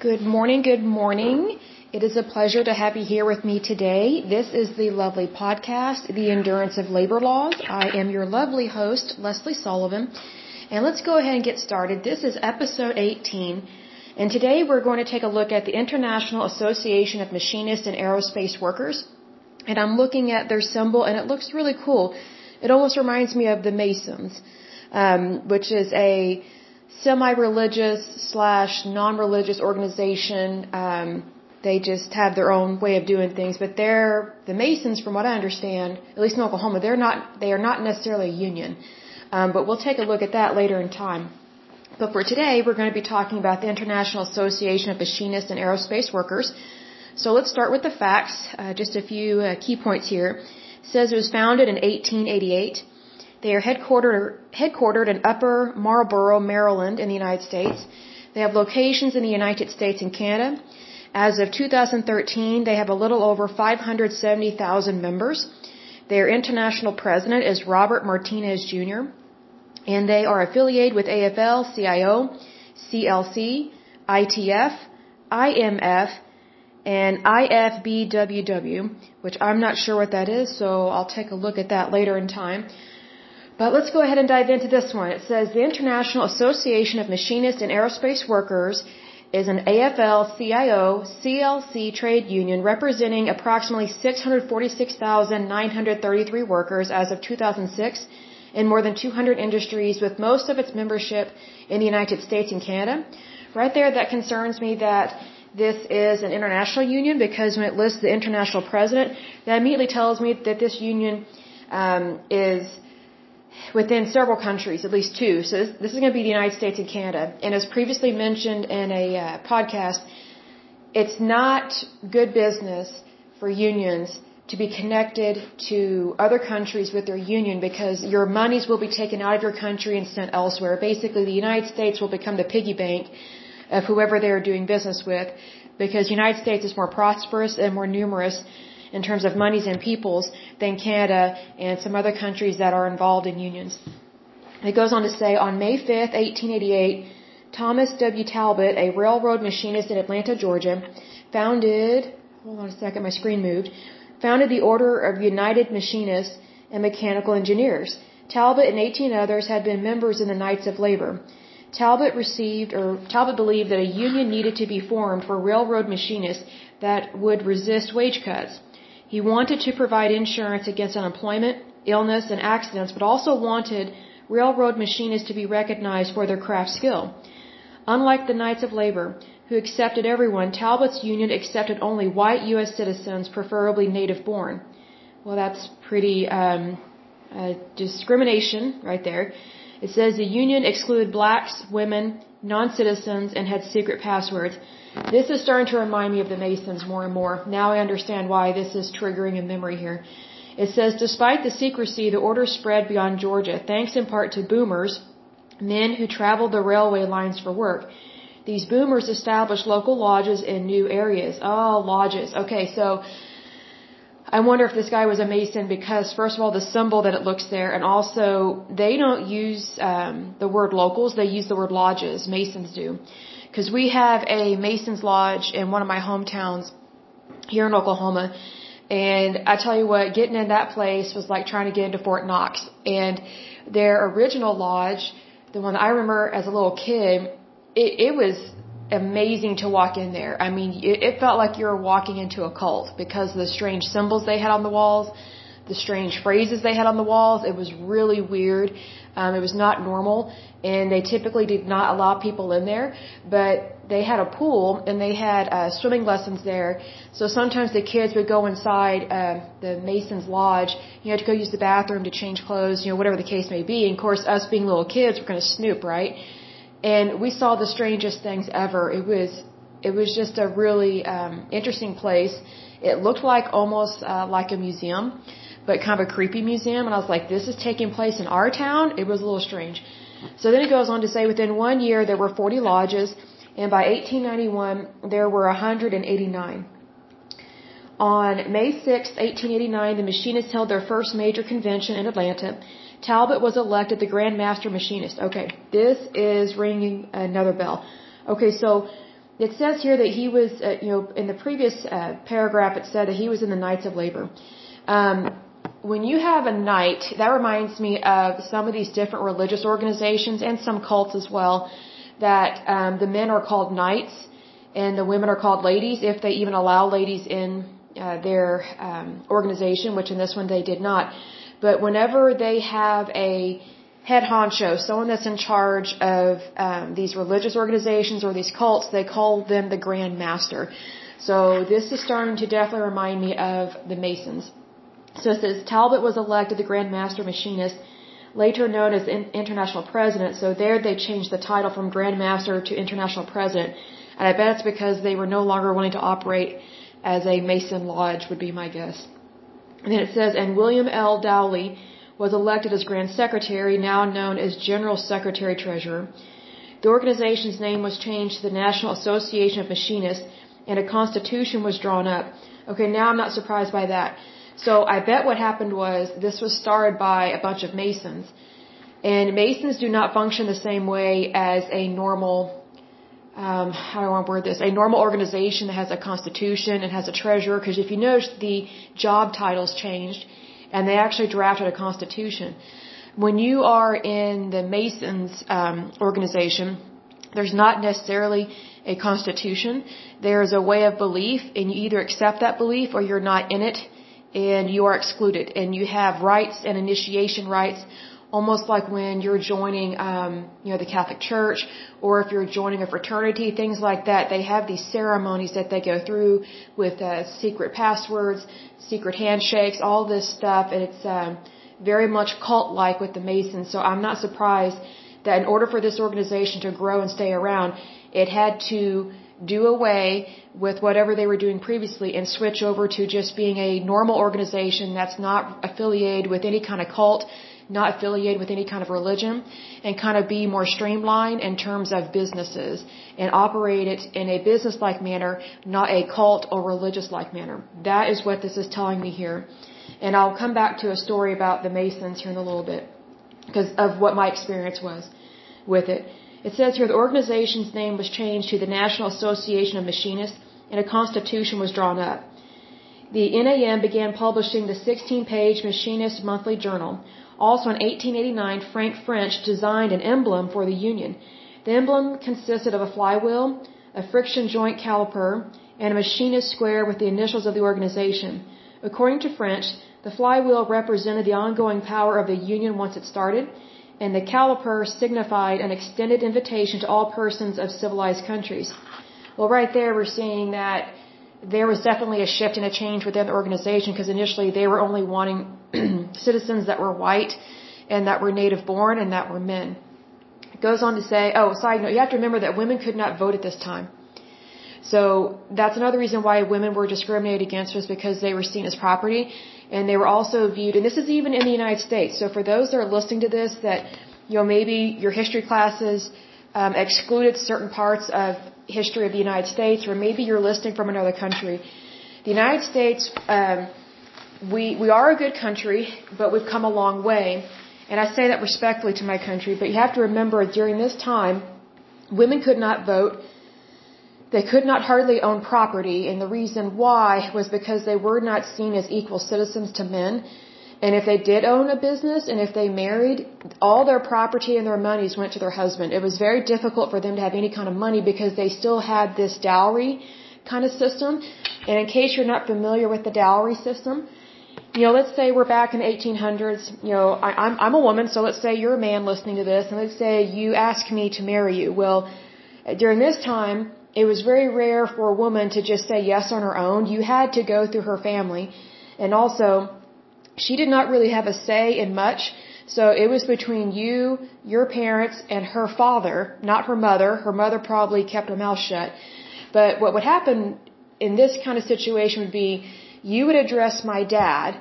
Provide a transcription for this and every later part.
Good morning, good morning. It is a pleasure to have you here with me today. This is the lovely podcast, The Endurance of Labor Laws. I am your lovely host, Lesley Sullivan. And let's go ahead and get started. This is episode 18. And today we're going to take a look at the International Association of Machinists and Aerospace Workers. And I'm looking at their symbol and it looks really cool. It almost reminds me of the Masons, um, which is a semi-religious slash non-religious organization. Um, they just have their own way of doing things, but they're the Masons, from what I understand, at least in Oklahoma, they're not they are not necessarily a union. Um, but we'll take a look at that later in time. But for today, we're going to be talking about the International Association of Machinists and Aerospace Workers. So let's start with the facts. Uh, just a few uh, key points here. It says it was founded in 1888. They are headquartered, headquartered in Upper Marlboro, Maryland, in the United States. They have locations in the United States and Canada. As of 2013, they have a little over 570,000 members. Their international president is Robert Martinez Jr., and they are affiliated with AFL, CIO, CLC, ITF, IMF, and IFBWW, which I'm not sure what that is, so I'll take a look at that later in time. But let's go ahead and dive into this one. It says the International Association of Machinists and Aerospace Workers is an AFL-CIO CLC trade union representing approximately 646,933 workers as of 2006 in more than 200 industries with most of its membership in the United States and Canada. Right there that concerns me that this is an international union because when it lists the international president, that immediately tells me that this union um, is within several countries, at least two. So this, this is going to be the United States and Canada. And as previously mentioned in a uh, podcast, it's not good business for unions to be connected to other countries with their union because your monies will be taken out of your country and sent elsewhere. Basically, the United States will become the piggy bank of whoever they're doing business with because the United States is more prosperous and more numerous in terms of monies and peoples than Canada and some other countries that are involved in unions. It goes on to say, on May 5th, 1888, Thomas W. Talbot, a railroad machinist in Atlanta, Georgia, founded, hold on a second, my screen moved, founded the Order of United Machinists and Mechanical Engineers. Talbot and 18 others had been members in the Knights of Labor. Talbot received, or Talbot believed that a union needed to be formed for railroad machinists that would resist wage cuts. He wanted to provide insurance against unemployment, illness, and accidents, but also wanted railroad machinists to be recognized for their craft skill. Unlike the Knights of Labor, who accepted everyone, Talbot's union accepted only white U.S. citizens, preferably native born. Well, that's pretty um, uh, discrimination right there. It says the union excluded blacks, women, non-citizens, and had secret passwords. This is starting to remind me of the Masons more and more. Now I understand why this is triggering a memory here. It says, despite the secrecy, the order spread beyond Georgia, thanks in part to boomers, men who traveled the railway lines for work. These boomers established local lodges in new areas. Oh, lodges. Okay, so I wonder if this guy was a Mason because, first of all, the symbol that it looks there, and also they don't use um, the word locals; they use the word lodges. Masons do. Because we have a Mason's Lodge in one of my hometowns here in Oklahoma. And I tell you what, getting in that place was like trying to get into Fort Knox. And their original lodge, the one I remember as a little kid, it, it was amazing to walk in there. I mean, it, it felt like you were walking into a cult because of the strange symbols they had on the walls, the strange phrases they had on the walls. It was really weird. Um, it was not normal, and they typically did not allow people in there. But they had a pool and they had uh, swimming lessons there. So sometimes the kids would go inside uh, the Mason's lodge. You had to go use the bathroom to change clothes, you know, whatever the case may be. And of course, us being little kids, we're going to snoop, right? And we saw the strangest things ever. It was it was just a really um, interesting place. It looked like almost uh, like a museum but kind of a creepy museum. And I was like, this is taking place in our town? It was a little strange. So then it goes on to say within one year there were 40 lodges, and by 1891 there were 189. On May 6, 1889, the machinists held their first major convention in Atlanta. Talbot was elected the Grand Master Machinist. Okay, this is ringing another bell. Okay, so it says here that he was, uh, you know, in the previous uh, paragraph it said that he was in the Knights of Labor. Um, when you have a knight, that reminds me of some of these different religious organizations and some cults as well, that um, the men are called knights and the women are called ladies, if they even allow ladies in uh, their um, organization, which in this one they did not. But whenever they have a head honcho, someone that's in charge of um, these religious organizations or these cults, they call them the Grand Master. So this is starting to definitely remind me of the Masons. So it says Talbot was elected the Grand Master Machinist, later known as International President. So there they changed the title from Grand Master to International President. And I bet it's because they were no longer willing to operate as a Mason Lodge, would be my guess. And then it says, and William L. Dowley was elected as Grand Secretary, now known as General Secretary Treasurer. The organization's name was changed to the National Association of Machinists, and a constitution was drawn up. Okay, now I'm not surprised by that. So I bet what happened was this was started by a bunch of Masons. And Masons do not function the same way as a normal, um, how do I want to word this? A normal organization that has a constitution and has a treasurer. Because if you notice, the job titles changed and they actually drafted a constitution. When you are in the Masons um, organization, there's not necessarily a constitution. There's a way of belief, and you either accept that belief or you're not in it, and you are excluded. And you have rites and initiation rites almost like when you're joining, um, you know, the Catholic Church, or if you're joining a fraternity, things like that. They have these ceremonies that they go through with uh, secret passwords, secret handshakes, all this stuff, and it's um, very much cult-like with the Masons. So I'm not surprised that in order for this organization to grow and stay around, it had to do away with whatever they were doing previously and switch over to just being a normal organization that's not affiliated with any kind of cult not affiliated with any kind of religion, and kind of be more streamlined in terms of businesses and operate it in a business-like manner, not a cult or religious-like manner. That is what this is telling me here. And I'll come back to a story about the Masons here in a little bit because of what my experience was with it. It says here the organization's name was changed to the National Association of Machinists and a constitution was drawn up. The NAM began publishing the 16 page Machinist Monthly Journal. Also in 1889, Frank French designed an emblem for the Union. The emblem consisted of a flywheel, a friction joint caliper, and a machinist square with the initials of the organization. According to French, the flywheel represented the ongoing power of the Union once it started, and the caliper signified an extended invitation to all persons of civilized countries. Well, right there we're seeing that there was definitely a shift and a change within the organization because initially they were only wanting citizens that were white and that were native born and that were men. It goes on to say, oh, side note, you have to remember that women could not vote at this time. So that's another reason why women were discriminated against was because they were seen as property and they were also viewed, and this is even in the United States. So for those that are listening to this that, you know, maybe your history classes um, excluded certain parts of history of the United States, or maybe you're listening from another country. The United States, um, we we are a good country, but we've come a long way, and I say that respectfully to my country. But you have to remember, during this time, women could not vote. They could not hardly own property, and the reason why was because they were not seen as equal citizens to men and if they did own a business and if they married, all their property and their monies went to their husband. It was very difficult for them to have any kind of money because they still had this dowry kind of system. And in case you're not familiar with the dowry system, you know, let's say we're back in the 1800s, you know, I, I'm, I'm a woman, so let's say you're a man listening to this, and let's say you ask me to marry you. Well, during this time, it was very rare for a woman to just say yes on her own. You had to go through her family. And also, she did not really have a say in much. So it was between you, your parents, and her father, not her mother. Her mother probably kept her mouth shut. But what would happen in this kind of situation would be you would address my dad.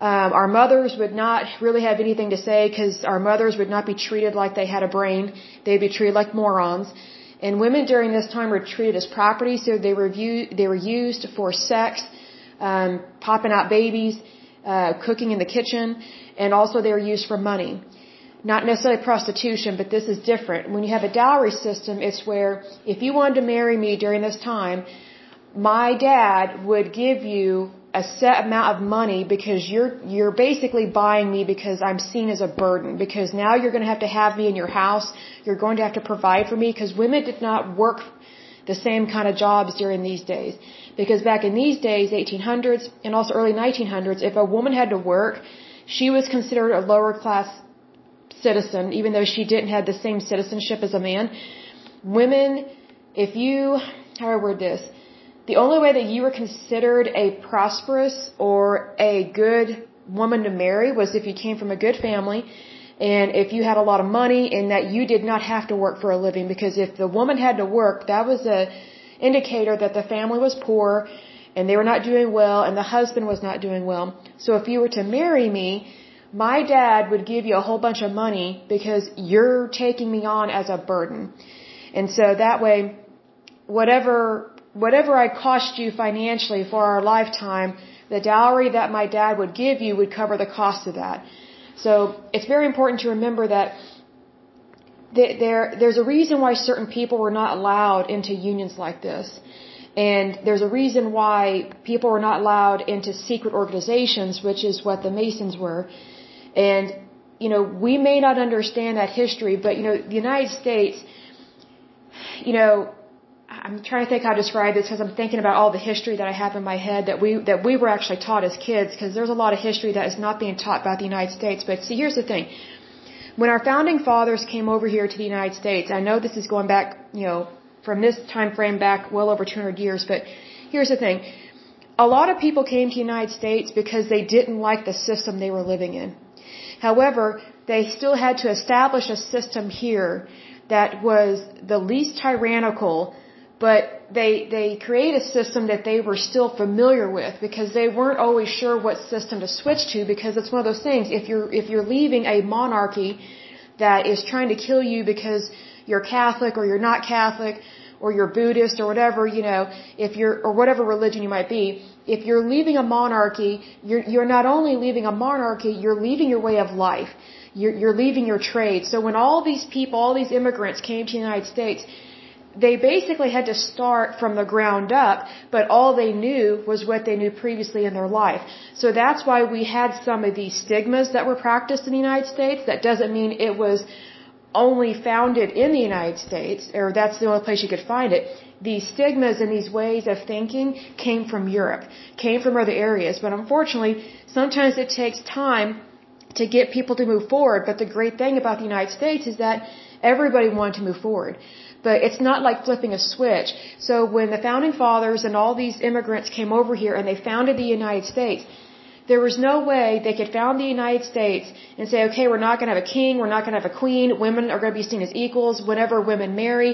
Um, our mothers would not really have anything to say because our mothers would not be treated like they had a brain. They'd be treated like morons. And women during this time were treated as property, so they were viewed, they were used for sex, um, popping out babies uh, cooking in the kitchen, and also they were used for money. not necessarily prostitution, but this is different. When you have a dowry system, it's where if you wanted to marry me during this time, my dad would give you a set amount of money because you're you're basically buying me because I'm seen as a burden. Because now you're going to have to have me in your house. You're going to have to provide for me because women did not work the same kind of jobs during these days. Because back in these days 1800s and also early 1900s if a woman had to work she was considered a lower class citizen even though she didn't have the same citizenship as a man. Women if you how do I word this the only way that you were considered a prosperous or a good woman to marry was if you came from a good family and if you had a lot of money and that you did not have to work for a living. Because if the woman had to work that was a indicator that the family was poor and they were not doing well and the husband was not doing well. So if you were to marry me my dad would give you a whole bunch of money because you're taking me on as a burden. And so that way whatever whatever I cost you financially for our lifetime, the dowry that my dad would give you would cover the cost of that. So it's very important to remember that there, there's a reason why certain people were not allowed into unions like this. And there's a reason why people were not allowed into secret organizations, which is what the Masons were. And, you know, we may not understand that history, but, you know, the United States, you know, I'm trying to think how to describe this because I'm thinking about all the history that I have in my head that we that we were actually taught as kids because there's a lot of history that is not being taught about the United States. But see, here's the thing: when our founding fathers came over here to the United States, I know this is going back, you know, from this time frame back well over 200 years. But here's the thing: a lot of people came to the United States because they didn't like the system they were living in. However, they still had to establish a system here that was the least tyrannical but they they create a system that they were still familiar with because they weren't always sure what system to switch to because it's one of those things. If you're if you're leaving a monarchy that is trying to kill you because you're Catholic or you're not Catholic or you're Buddhist or whatever you know if you're or whatever religion you might be if you're leaving a monarchy you're you're not only leaving a monarchy you're leaving your way of life. You're you're leaving your trade. So when all these people all these immigrants came to the United States they basically had to start from the ground up, but all they knew was what they knew previously in their life. So that's why we had some of these stigmas that were practiced in the United States. That doesn't mean it was only founded in the United States, or that's the only place you could find it. These stigmas and these ways of thinking came from Europe, came from other areas, but unfortunately, sometimes it takes time to get people to move forward. But the great thing about the United States is that everybody wanted to move forward. But it's not like flipping a switch. So when the founding fathers and all these immigrants came over here and they founded the United States, there was no way they could found the United States and say, okay, we're not going to have a king, we're not going to have a queen, women are going to be seen as equals. Whenever women marry,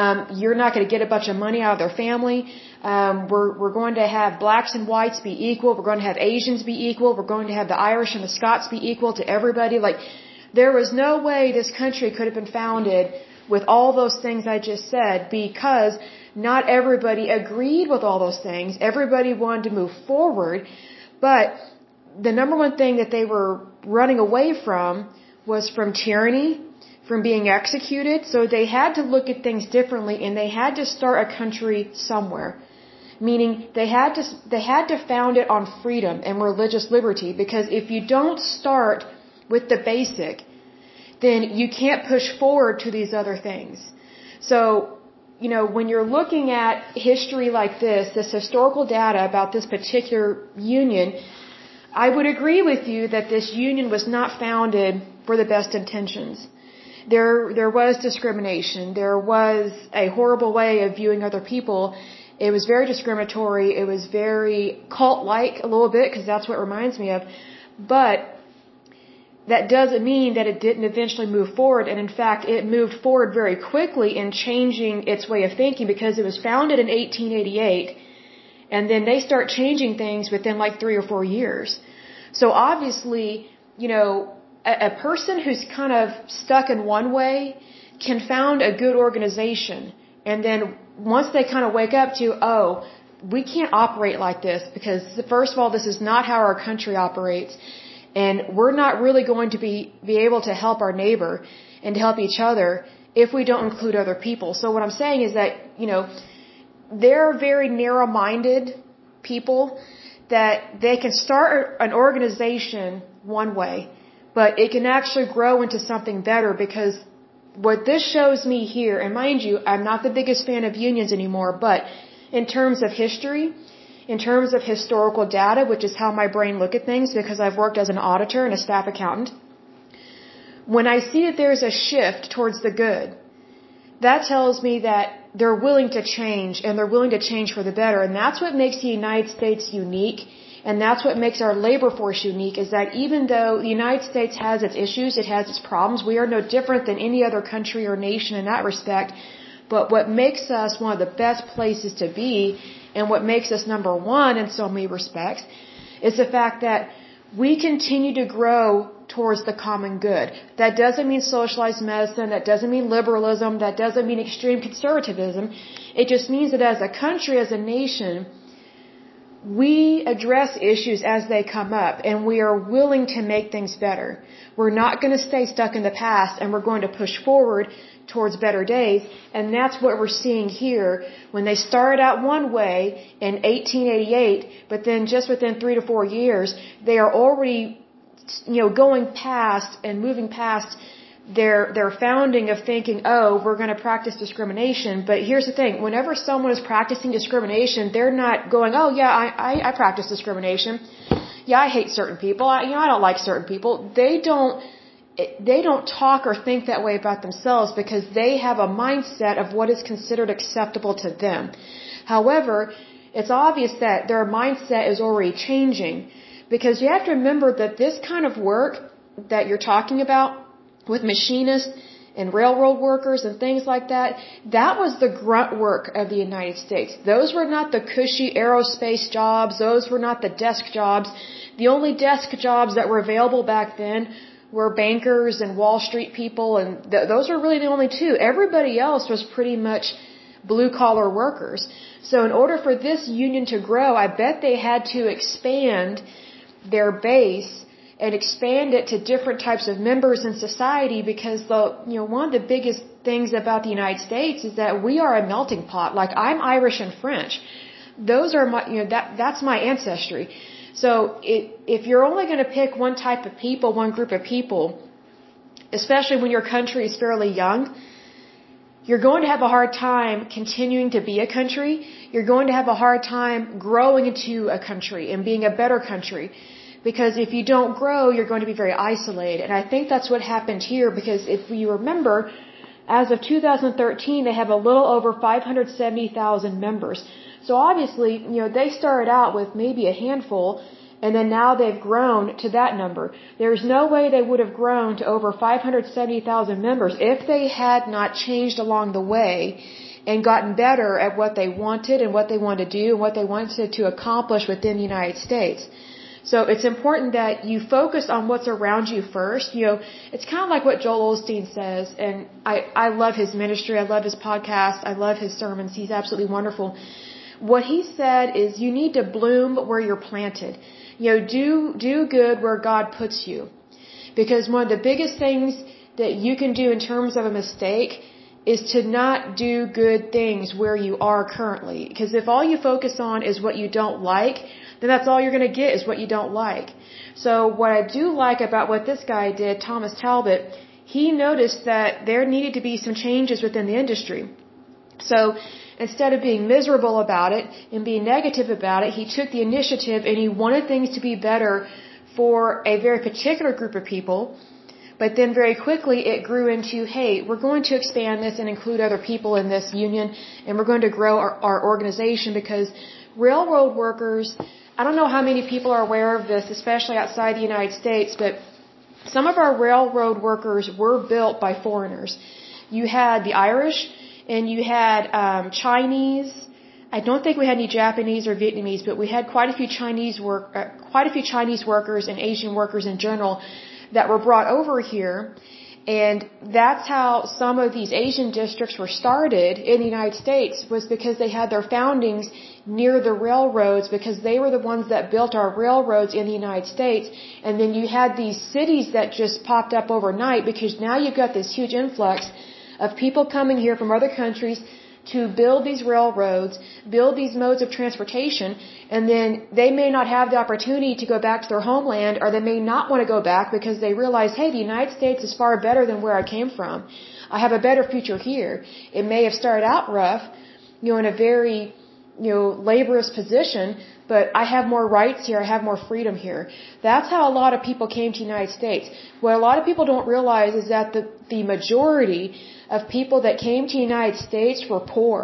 um, you're not going to get a bunch of money out of their family. Um, we're we're going to have blacks and whites be equal. We're going to have Asians be equal. We're going to have the Irish and the Scots be equal to everybody. Like there was no way this country could have been founded with all those things I just said because not everybody agreed with all those things. Everybody wanted to move forward, but the number one thing that they were running away from was from tyranny, from being executed. So they had to look at things differently and they had to start a country somewhere. Meaning they had to, they had to found it on freedom and religious liberty because if you don't start with the basic, then you can't push forward to these other things. So, you know, when you're looking at history like this, this historical data about this particular union, I would agree with you that this union was not founded for the best intentions. There, there was discrimination. There was a horrible way of viewing other people. It was very discriminatory. It was very cult-like a little bit because that's what it reminds me of. But that doesn't mean that it didn't eventually move forward. And in fact, it moved forward very quickly in changing its way of thinking because it was founded in 1888. And then they start changing things within like three or four years. So obviously, you know, a, a person who's kind of stuck in one way can found a good organization. And then once they kind of wake up to, oh, we can't operate like this because first of all, this is not how our country operates And we're not really going to be, be able to help our neighbor and to help each other if we don't include other people. So what I'm saying is that, you know, they're very narrow-minded people that they can start an organization one way, but it can actually grow into something better because what this shows me here, and mind you, I'm not the biggest fan of unions anymore, but in terms of history, in terms of historical data, which is how my brain look at things because I've worked as an auditor and a staff accountant, when I see that there's a shift towards the good, that tells me that they're willing to change and they're willing to change for the better. And that's what makes the United States unique. And that's what makes our labor force unique is that even though the United States has its issues, it has its problems, we are no different than any other country or nation in that respect. But what makes us one of the best places to be and what makes us number one in so many respects is the fact that we continue to grow towards the common good. That doesn't mean socialized medicine, that doesn't mean liberalism, that doesn't mean extreme conservatism. It just means that as a country, as a nation, we address issues as they come up and we are willing to make things better. We're not going to stay stuck in the past and we're going to push forward towards better days. And that's what we're seeing here when they started out one way in 1888, but then just within three to four years, they are already, you know, going past and moving past their their founding of thinking, oh, we're going to practice discrimination. But here's the thing: whenever someone is practicing discrimination, they're not going, oh yeah, I I, I practice discrimination. Yeah, I hate certain people. I, you know, I don't like certain people. They don't they don't talk or think that way about themselves because they have a mindset of what is considered acceptable to them. However, it's obvious that their mindset is already changing because you have to remember that this kind of work that you're talking about with machinists and railroad workers and things like that, that was the grunt work of the United States. Those were not the cushy aerospace jobs. Those were not the desk jobs. The only desk jobs that were available back then were bankers and Wall Street people, and th- those were really the only two. Everybody else was pretty much blue collar workers. So in order for this union to grow, I bet they had to expand their base and expand it to different types of members in society because the you know one of the biggest things about the United States is that we are a melting pot. Like I'm Irish and French. Those are my you know that that's my ancestry. So it, if you're only going to pick one type of people, one group of people, especially when your country is fairly young, you're going to have a hard time continuing to be a country. You're going to have a hard time growing into a country and being a better country. Because if you don't grow, you're going to be very isolated. And I think that's what happened here because if you remember, as of 2013, they have a little over 570,000 members. So obviously, you know, they started out with maybe a handful and then now they've grown to that number. There's no way they would have grown to over 570,000 members if they had not changed along the way and gotten better at what they wanted and what they wanted to do and what they wanted to accomplish within the United States. So it's important that you focus on what's around you first. You know, it's kind of like what Joel Osteen says, and I, I love his ministry. I love his podcast. I love his sermons. He's absolutely wonderful. What he said is you need to bloom where you're planted. You know, do, do good where God puts you. Because one of the biggest things that you can do in terms of a mistake is to not do good things where you are currently. Because if all you focus on is what you don't like, then that's all you're going to get is what you don't like. So what I do like about what this guy did, Thomas Talbot, he noticed that there needed to be some changes within the industry. So instead of being miserable about it and being negative about it, he took the initiative and he wanted things to be better for a very particular group of people. But then very quickly it grew into, hey, we're going to expand this and include other people in this union and we're going to grow our, our organization because railroad workers I don't know how many people are aware of this, especially outside the United States, but some of our railroad workers were built by foreigners. You had the Irish, and you had um, Chinese. I don't think we had any Japanese or Vietnamese, but we had quite a few Chinese work, uh, quite a few Chinese workers and Asian workers in general that were brought over here. And that's how some of these Asian districts were started in the United States was because they had their foundings near the railroads because they were the ones that built our railroads in the United States. And then you had these cities that just popped up overnight because now you've got this huge influx of people coming here from other countries to build these railroads, build these modes of transportation, and then they may not have the opportunity to go back to their homeland or they may not want to go back because they realize, hey, the United States is far better than where I came from. I have a better future here. It may have started out rough, you know, in a very, you know, laborious position, but I have more rights here, I have more freedom here. That's how a lot of people came to the United States. What a lot of people don't realize is that the, the majority of people that came to the United States were poor.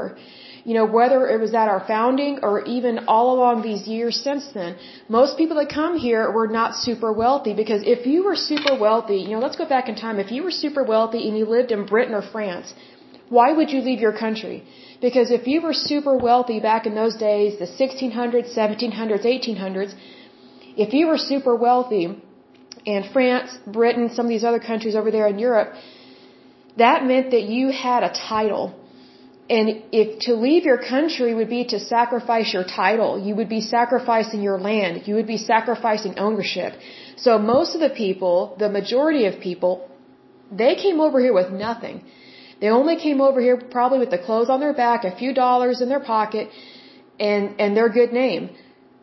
You know, whether it was at our founding or even all along these years since then, most people that come here were not super wealthy because if you were super wealthy, you know, let's go back in time. If you were super wealthy and you lived in Britain or France, why would you leave your country? Because if you were super wealthy back in those days, the 1600s, 1700s, 1800s, if you were super wealthy in France, Britain, some of these other countries over there in Europe, that meant that you had a title. And if to leave your country would be to sacrifice your title, you would be sacrificing your land, you would be sacrificing ownership. So most of the people, the majority of people, they came over here with nothing. They only came over here probably with the clothes on their back, a few dollars in their pocket, and, and their good name.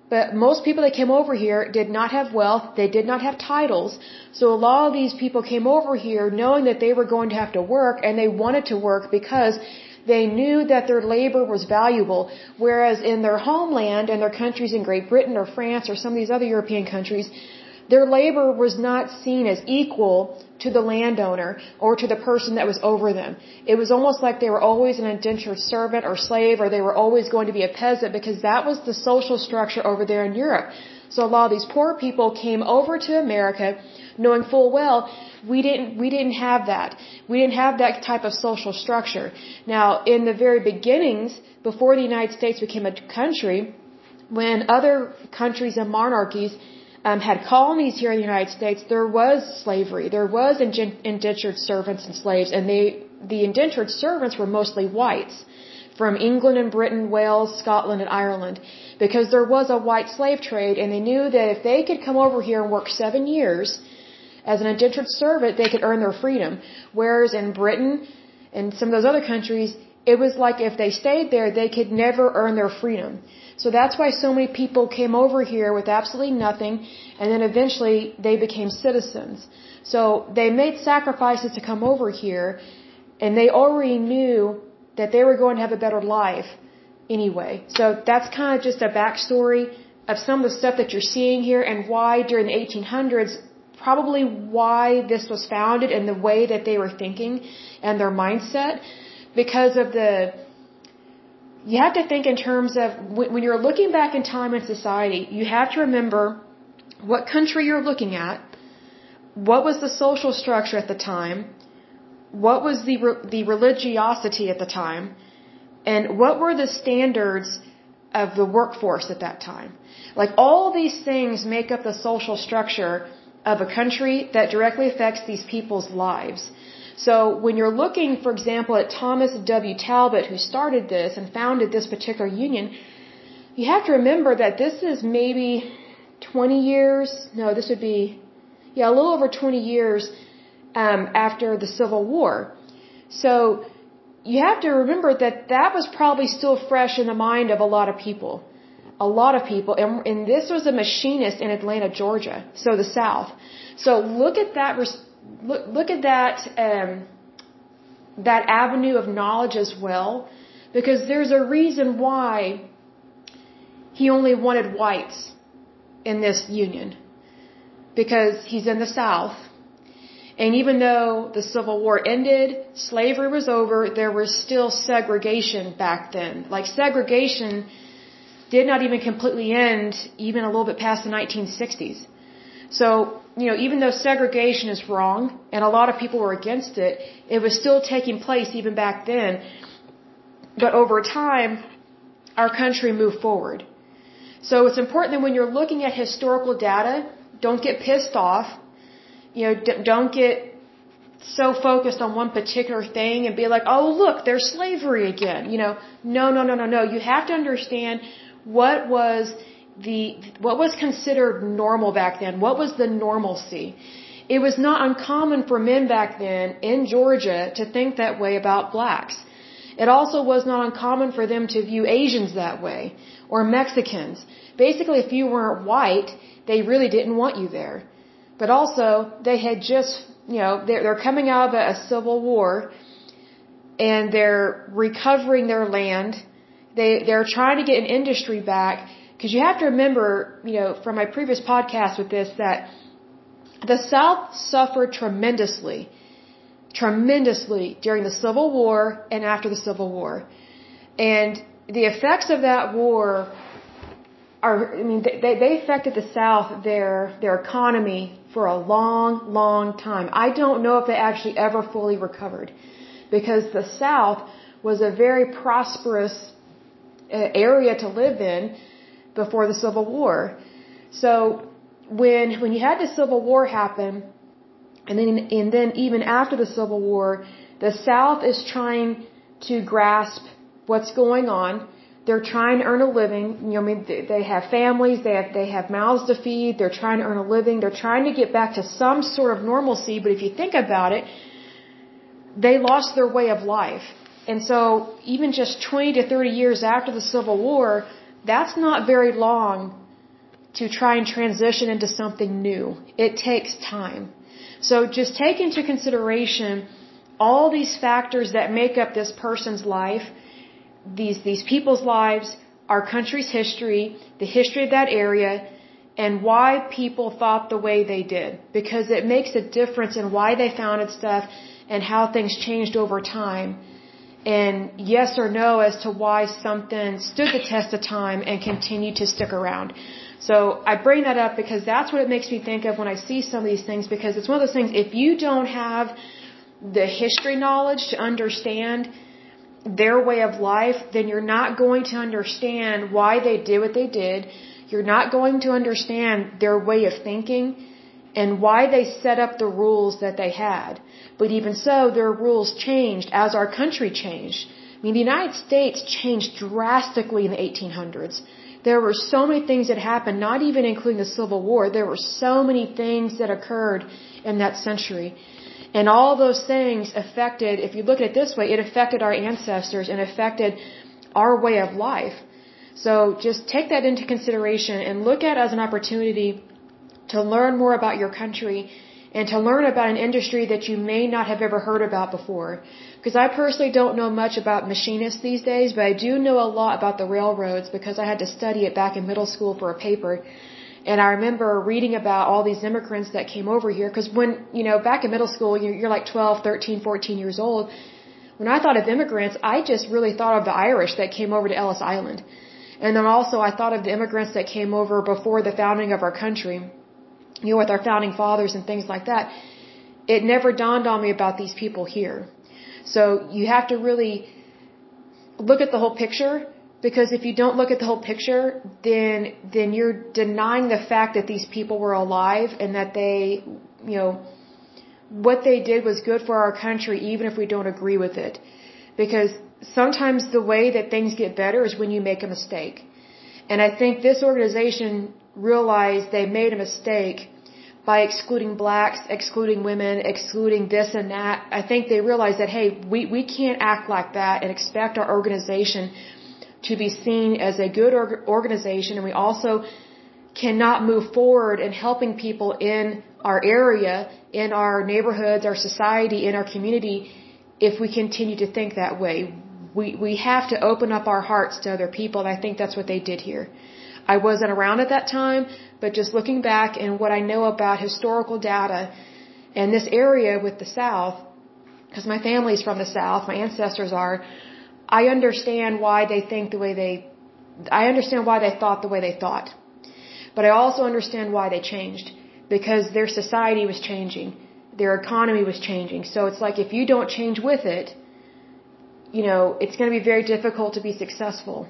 But most people that came over here did not have wealth, they did not have titles. So a lot of these people came over here knowing that they were going to have to work and they wanted to work because they knew that their labor was valuable. Whereas in their homeland and their countries in Great Britain or France or some of these other European countries, their labor was not seen as equal to the landowner or to the person that was over them. It was almost like they were always an indentured servant or slave or they were always going to be a peasant because that was the social structure over there in Europe. So a lot of these poor people came over to America knowing full well we didn't we didn't have that. We didn't have that type of social structure. Now, in the very beginnings, before the United States became a country, when other countries and monarchies um, had colonies here in the United States, there was slavery. There was indentured servants and slaves, and they, the indentured servants were mostly whites from England and Britain, Wales, Scotland, and Ireland, because there was a white slave trade, and they knew that if they could come over here and work seven years as an indentured servant, they could earn their freedom. Whereas in Britain and some of those other countries, it was like if they stayed there, they could never earn their freedom. So that's why so many people came over here with absolutely nothing, and then eventually they became citizens. So they made sacrifices to come over here, and they already knew that they were going to have a better life anyway. So that's kind of just a backstory of some of the stuff that you're seeing here and why during the 1800s, probably why this was founded and the way that they were thinking and their mindset because of the you have to think in terms of when you're looking back in time and society, you have to remember what country you're looking at, what was the social structure at the time, what was the the religiosity at the time, and what were the standards of the workforce at that time. Like all these things make up the social structure of a country that directly affects these people's lives. So when you're looking, for example, at Thomas W. Talbot, who started this and founded this particular union, you have to remember that this is maybe 20 years, no, this would be, yeah, a little over 20 years um, after the Civil War. So you have to remember that that was probably still fresh in the mind of a lot of people. A lot of people. And, and this was a machinist in Atlanta, Georgia, so the South. So look at that look look at that um, that avenue of knowledge as well, because there's a reason why he only wanted whites in this union, because he's in the South. And even though the Civil War ended, slavery was over, there was still segregation back then. Like segregation did not even completely end even a little bit past the 1960s. So you know, even though segregation is wrong and a lot of people were against it, it was still taking place even back then. But over time, our country moved forward. So it's important that when you're looking at historical data, don't get pissed off. You know, don't get so focused on one particular thing and be like, oh, look, there's slavery again. You know, no, no, no, no, no. You have to understand what was the, what was considered normal back then. What was the normalcy? It was not uncommon for men back then in Georgia to think that way about blacks. It also was not uncommon for them to view Asians that way or Mexicans. Basically, if you weren't white, they really didn't want you there. But also, they had just, you know, they're, they're coming out of a, a civil war and they're recovering their land. They, they're trying to get an industry back because you have to remember, you know, from my previous podcast with this that the South suffered tremendously, tremendously during the Civil War and after the Civil War. And the effects of that war are, I mean, they, they affected the South, their, their economy for a long, long time. I don't know if they actually ever fully recovered because the South was a very prosperous uh, area to live in before the Civil War. So when when you had the Civil War happen, and then and then even after the Civil War, the South is trying to grasp what's going on. They're trying to earn a living. You know, I mean, they have families. They have they have mouths to feed. They're trying to earn a living. They're trying to get back to some sort of normalcy. But if you think about it, they lost their way of life. And so, even just 20 to 30 years after the Civil War, that's not very long to try and transition into something new. It takes time. So just take into consideration all these factors that make up this person's life, these, these people's lives, our country's history, the history of that area, and why people thought the way they did. Because it makes a difference in why they founded stuff and how things changed over time. And yes or no as to why something stood the test of time and continued to stick around. So I bring that up because that's what it makes me think of when I see some of these things because it's one of those things, if you don't have the history knowledge to understand their way of life, then you're not going to understand why they did what they did. You're not going to understand their way of thinking and why they set up the rules that they had. But even so, their rules changed as our country changed. I mean, the United States changed drastically in the 1800s. There were so many things that happened, not even including the Civil War. There were so many things that occurred in that century. And all those things affected, if you look at it this way, it affected our ancestors and affected our way of life. So just take that into consideration and look at it as an opportunity to learn more about your country and to learn about an industry that you may not have ever heard about before. Because I personally don't know much about machinists these days, but I do know a lot about the railroads because I had to study it back in middle school for a paper. And I remember reading about all these immigrants that came over here because when, you know, back in middle school, you're, like 12, 13, 14 years old. When I thought of immigrants, I just really thought of the Irish that came over to Ellis Island. And then also I thought of the immigrants that came over before the founding of our country, you know, with our founding fathers and things like that. It never dawned on me about these people here. So you have to really look at the whole picture because if you don't look at the whole picture, then then you're denying the fact that these people were alive and that they, you know, what they did was good for our country even if we don't agree with it. Because sometimes the way that things get better is when you make a mistake. And I think this organization realized they made a mistake by excluding blacks, excluding women, excluding this and that. I think they realize that, hey, we, we can't act like that and expect our organization to be seen as a good organization. And we also cannot move forward in helping people in our area, in our neighborhoods, our society, in our community if we continue to think that way. We, we have to open up our hearts to other people, and I think that's what they did here. I wasn't around at that time, but just looking back and what I know about historical data and this area with the South, because my family's from the South, my ancestors are, I understand why they think the way they, I understand why they thought the way they thought. But I also understand why they changed. Because their society was changing. Their economy was changing. So it's like if you don't change with it, you know, it's going to be very difficult to be successful.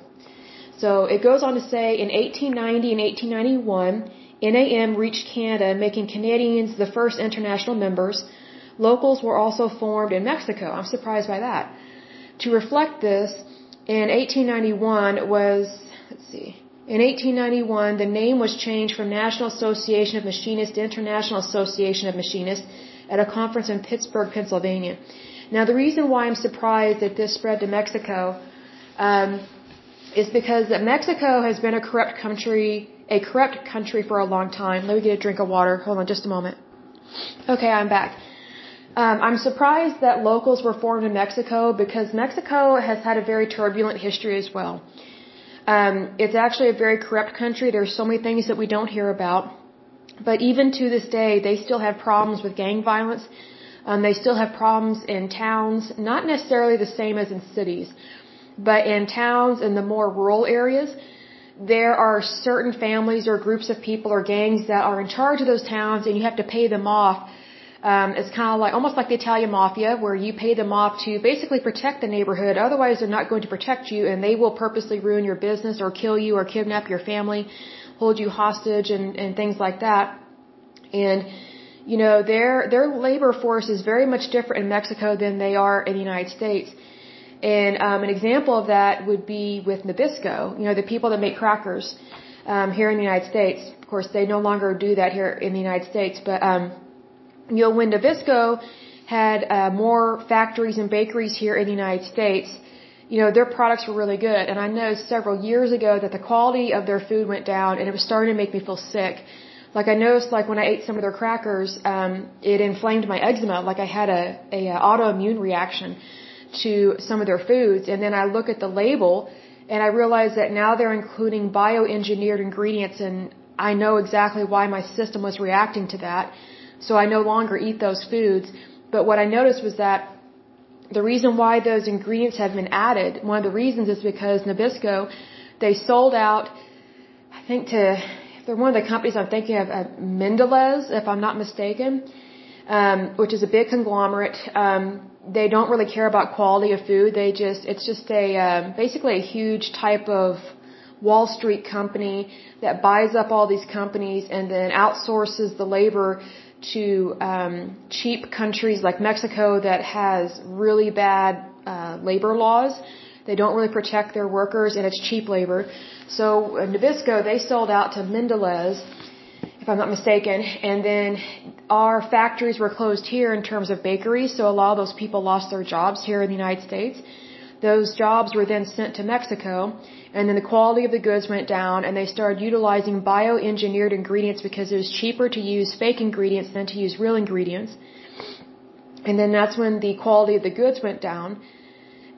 So it goes on to say in 1890 and 1891, NAM reached Canada, making Canadians the first international members. locals were also formed in Mexico. I'm surprised by that. To reflect this, in 1891 was, let's see, in 1891 the name was changed from National Association of Machinists to International Association of Machinists at a conference in Pittsburgh, Pennsylvania. Now the reason why I'm surprised that this spread to Mexico um, is because that Mexico has been a corrupt country, a corrupt country for a long time. Let me get a drink of water. Hold on just a moment. Okay, I'm back. Um, I'm surprised that locals were formed in Mexico because Mexico has had a very turbulent history as well. Um, it's actually a very corrupt country. There's so many things that we don't hear about. But even to this day, they still have problems with gang violence. Um, they still have problems in towns, not necessarily the same as in cities, but in towns in the more rural areas, there are certain families or groups of people or gangs that are in charge of those towns, and you have to pay them off. Um, it's kind of like almost like the Italian mafia, where you pay them off to basically protect the neighborhood. Otherwise, they're not going to protect you, and they will purposely ruin your business or kill you or kidnap your family, hold you hostage, and, and things like that. And you know, their their labor force is very much different in Mexico than they are in the United States. And um, an example of that would be with Nabisco. You know, the people that make crackers um, here in the United States. Of course, they no longer do that here in the United States. But um, you know, when Nabisco had uh, more factories and bakeries here in the United States, you know, their products were really good. And I know several years ago that the quality of their food went down, and it was starting to make me feel sick like I noticed like when I ate some of their crackers, um, it inflamed my eczema. Like I had a, a, a autoimmune reaction to some of their foods. And then I look at the label and I realize that now they're including bioengineered ingredients and I know exactly why my system was reacting to that. So I no longer eat those foods. But what I noticed was that the reason why those ingredients have been added, one of the reasons is because Nabisco, they sold out, I think to they're one of the companies I'm thinking of, uh, Mondelez, if I'm not mistaken, um, which is a big conglomerate. Um, they don't really care about quality of food. They just, it's just a, um, basically a huge type of Wall Street company that buys up all these companies and then outsources the labor to um, cheap countries like Mexico that has really bad uh, labor laws. They don't really protect their workers and it's cheap labor. So uh, Nabisco, they sold out to Mondelez, if I'm not mistaken, and then our factories were closed here in terms of bakeries, so a lot of those people lost their jobs here in the United States. Those jobs were then sent to Mexico, and then the quality of the goods went down, and they started utilizing bioengineered ingredients because it was cheaper to use fake ingredients than to use real ingredients. And then that's when the quality of the goods went down.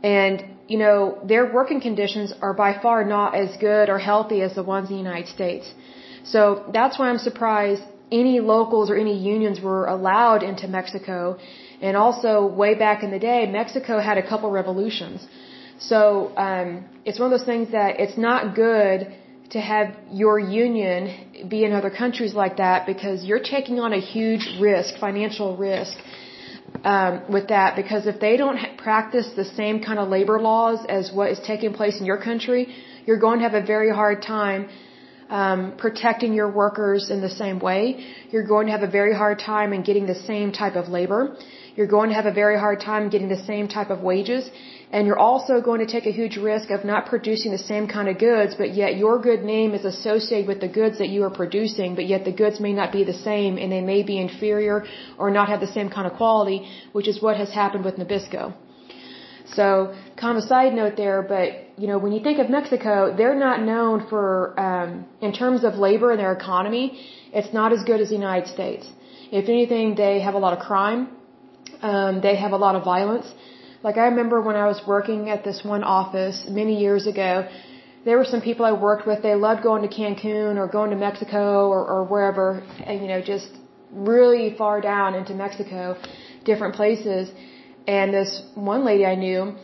And you know, their working conditions are by far not as good or healthy as the ones in the United States. So that's why I'm surprised any locals or any unions were allowed into Mexico. And also, way back in the day, Mexico had a couple revolutions. So um, it's one of those things that it's not good to have your union be in other countries like that because you're taking on a huge risk, financial risk um, with that because if they don't practice the same kind of labor laws as what is taking place in your country, you're going to have a very hard time um, protecting your workers in the same way. You're going to have a very hard time in getting the same type of labor. You're going to have a very hard time getting the same type of wages. And you're also going to take a huge risk of not producing the same kind of goods, but yet your good name is associated with the goods that you are producing, but yet the goods may not be the same and they may be inferior or not have the same kind of quality, which is what has happened with Nabisco. So, kind of a side note there, but you know, when you think of Mexico, they're not known for, um, in terms of labor and their economy, it's not as good as the United States. If anything, they have a lot of crime. Um, they have a lot of violence. Like I remember when I was working at this one office many years ago, there were some people I worked with. They loved going to Cancun or going to Mexico or, or wherever, and, you know, just really far down into Mexico, different places. And this one lady I knew,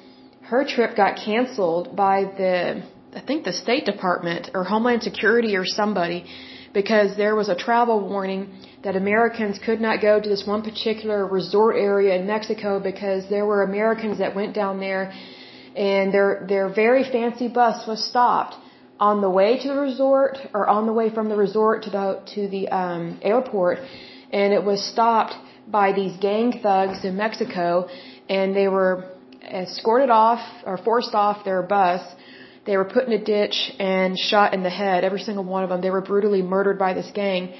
her trip got canceled by the, I think the State Department or Homeland Security or somebody because there was a travel warning that Americans could not go to this one particular resort area in Mexico because there were Americans that went down there and their their very fancy bus was stopped on the way to the resort or on the way from the resort to the to the um airport and it was stopped by these gang thugs in Mexico, and they were escorted off or forced off their bus. They were put in a ditch and shot in the head. Every single one of them. They were brutally murdered by this gang.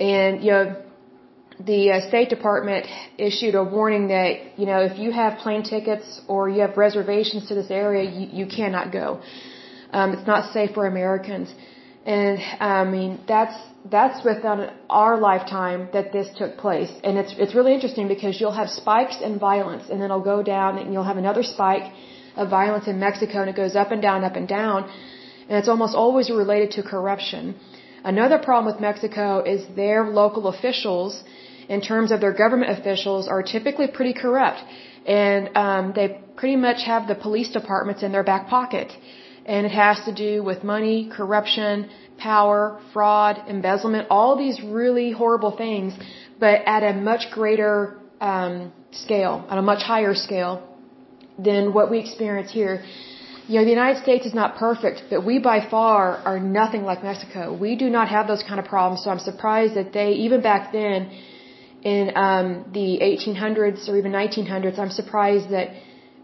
And you know, the uh, State Department issued a warning that you know if you have plane tickets or you have reservations to this area, you, you cannot go. Um, it's not safe for Americans. And I mean that's that's within our lifetime that this took place. And it's it's really interesting because you'll have spikes in violence, and then it'll go down, and you'll have another spike of violence in Mexico, and it goes up and down, up and down, and it's almost always related to corruption. Another problem with Mexico is their local officials in terms of their government officials are typically pretty corrupt. And um, they pretty much have the police departments in their back pocket. And it has to do with money, corruption, power, fraud, embezzlement, all these really horrible things, but at a much greater um, scale, at a much higher scale than what we experience here. You know, the United States is not perfect, but we by far are nothing like Mexico. We do not have those kind of problems, so I'm surprised that they, even back then, in um, the 1800s or even 1900s, I'm surprised that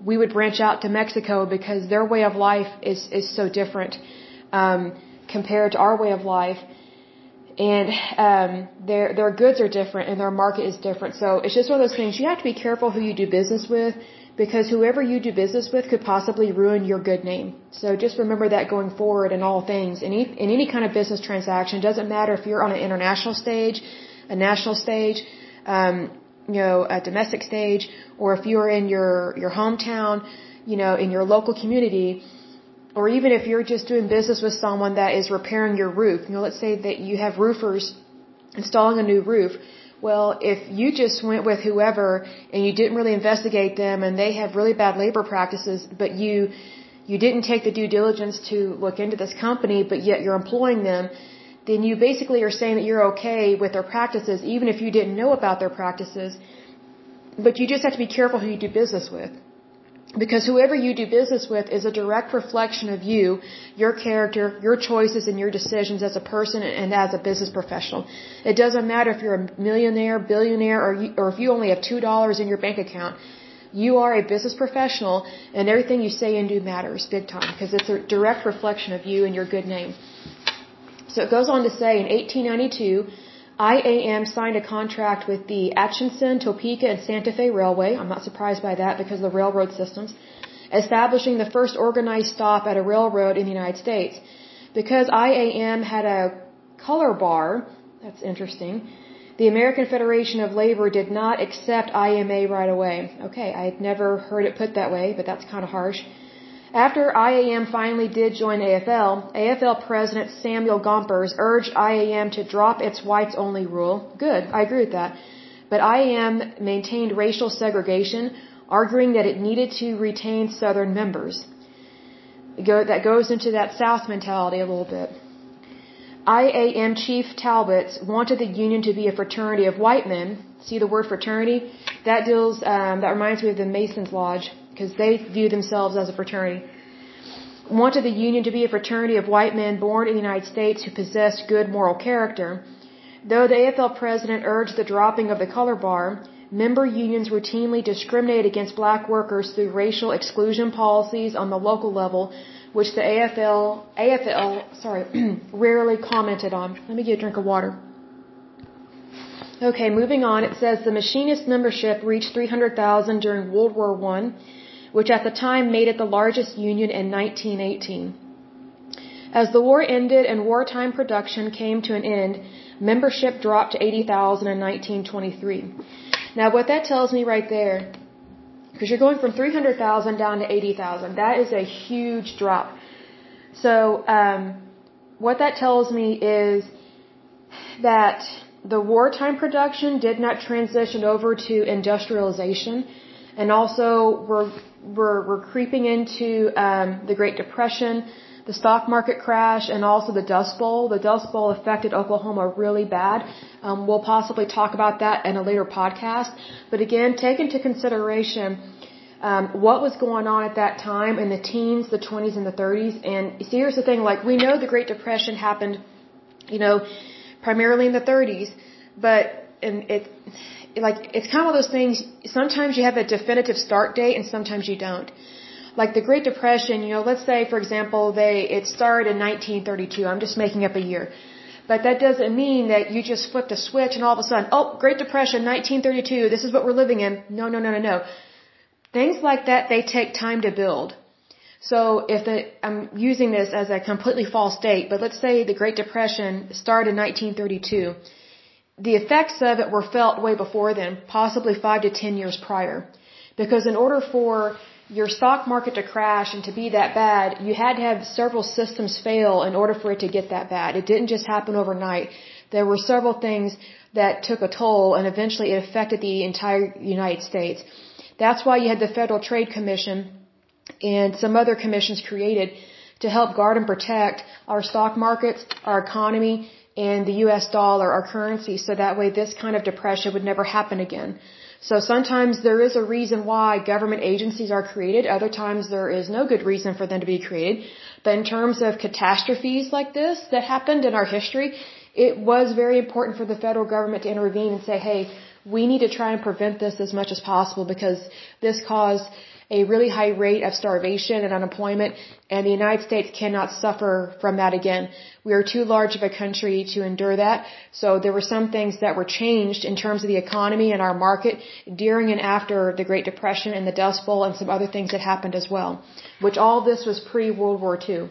we would branch out to Mexico because their way of life is is so different um, compared to our way of life, and um, their their goods are different and their market is different. So it's just one of those things. You have to be careful who you do business with because whoever you do business with could possibly ruin your good name. So just remember that going forward in all things. In, in any kind of business transaction, it doesn't matter if you're on an international stage, a national stage um, you know, a domestic stage, or if you're in your your hometown, you know, in your local community, or even if you're just doing business with someone that is repairing your roof. You know, let's say that you have roofers installing a new roof. Well, if you just went with whoever and you didn't really investigate them and they have really bad labor practices, but you you didn't take the due diligence to look into this company, but yet you're employing them, then you basically are saying that you're okay with their practices, even if you didn't know about their practices. But you just have to be careful who you do business with. Because whoever you do business with is a direct reflection of you, your character, your choices, and your decisions as a person and as a business professional. It doesn't matter if you're a millionaire, billionaire, or, you, or if you only have $2 in your bank account. You are a business professional, and everything you say and do matters big time because it's a direct reflection of you and your good name. So it goes on to say in 1892, IAM signed a contract with the Atchison, Topeka, and Santa Fe Railway. I'm not surprised by that because of the railroad systems, establishing the first organized stop at a railroad in the United States. Because IAM had a color bar, that's interesting, the American Federation of Labor did not accept IMA right away. Okay, I had never heard it put that way, but that's kind of harsh. After IAM finally did join AFL, AFL President Samuel Gompers urged IAM to drop its whites only rule. Good, I agree with that. But IAM maintained racial segregation, arguing that it needed to retain Southern members. That goes into that South mentality a little bit. IAM Chief Talbot wanted the Union to be a fraternity of white men. See the word fraternity? That deals, um, that reminds me of the Masons Lodge because they view themselves as a fraternity. Wanted the Union to be a fraternity of white men born in the United States who possessed good moral character. Though the AFL president urged the dropping of the color bar, member unions routinely discriminate against black workers through racial exclusion policies on the local level, which the AFL, AFL, sorry, rarely commented on. Let me get a drink of water. Okay, moving on. It says the machinist membership reached 300,000 during World War I which at the time made it the largest union in 1918. As the war ended and wartime production came to an end, membership dropped to 80,000 in 1923. Now what that tells me right there, because you're going from 300,000 down to 80,000, that is a huge drop. So um, what that tells me is that the wartime production did not transition over to industrialization and also we're we're, we're creeping into um, the Great Depression, the stock market crash, and also the Dust Bowl. The Dust Bowl affected Oklahoma really bad. Um, we'll possibly talk about that in a later podcast. But again, take into consideration um, what was going on at that time in the teens, the 20s, and the 30s. And see, here's the thing: like we know the Great Depression happened, you know, primarily in the 30s, but and it like it's kind of one of those things. Sometimes you have a definitive start date, and sometimes you don't. Like the Great Depression, you know, let's say for example, they it started in 1932. I'm just making up a year. But that doesn't mean that you just flipped a switch and all of a sudden, oh, Great Depression, 1932, this is what we're living in. No, no, no, no, no. Things like that, they take time to build. So if the, I'm using this as a completely false date, but let's say the Great Depression started in 1932. The effects of it were felt way before then, possibly five to ten years prior. Because in order for your stock market to crash and to be that bad, you had to have several systems fail in order for it to get that bad. It didn't just happen overnight. There were several things that took a toll and eventually it affected the entire United States. That's why you had the Federal Trade Commission and some other commissions created to help guard and protect our stock markets, our economy, and the US dollar, our currency, so that way this kind of depression would never happen again. So sometimes there is a reason why government agencies are created, other times there is no good reason for them to be created. But in terms of catastrophes like this that happened in our history, it was very important for the federal government to intervene and say, hey, we need to try and prevent this as much as possible because this caused a really high rate of starvation and unemployment, and the United States cannot suffer from that again. We are too large of a country to endure that. So there were some things that were changed in terms of the economy and our market during and after the Great Depression and the Dust Bowl and some other things that happened as well, which all this was pre-World War II.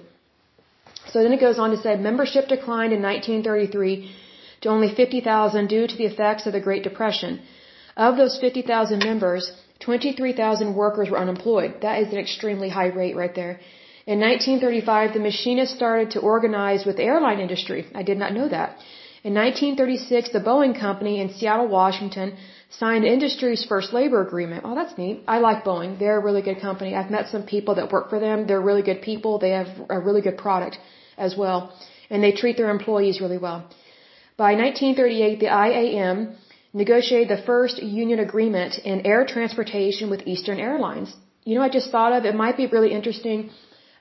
So then it goes on to say membership declined in 1933 to only 50,000 due to the effects of the Great Depression. Of those 50,000 members, 23,000 workers were unemployed. That is an extremely high rate right there. In 1935, the machinists started to organize with the airline industry. I did not know that. In 1936, the Boeing Company in Seattle, Washington, signed industry's first labor agreement. Oh, that's neat. I like Boeing. They're a really good company. I've met some people that work for them. They're really good people. They have a really good product as well. And they treat their employees really well. By 1938, the IAM negotiated the first union agreement in air transportation with Eastern Airlines. You know, I just thought of it might be really interesting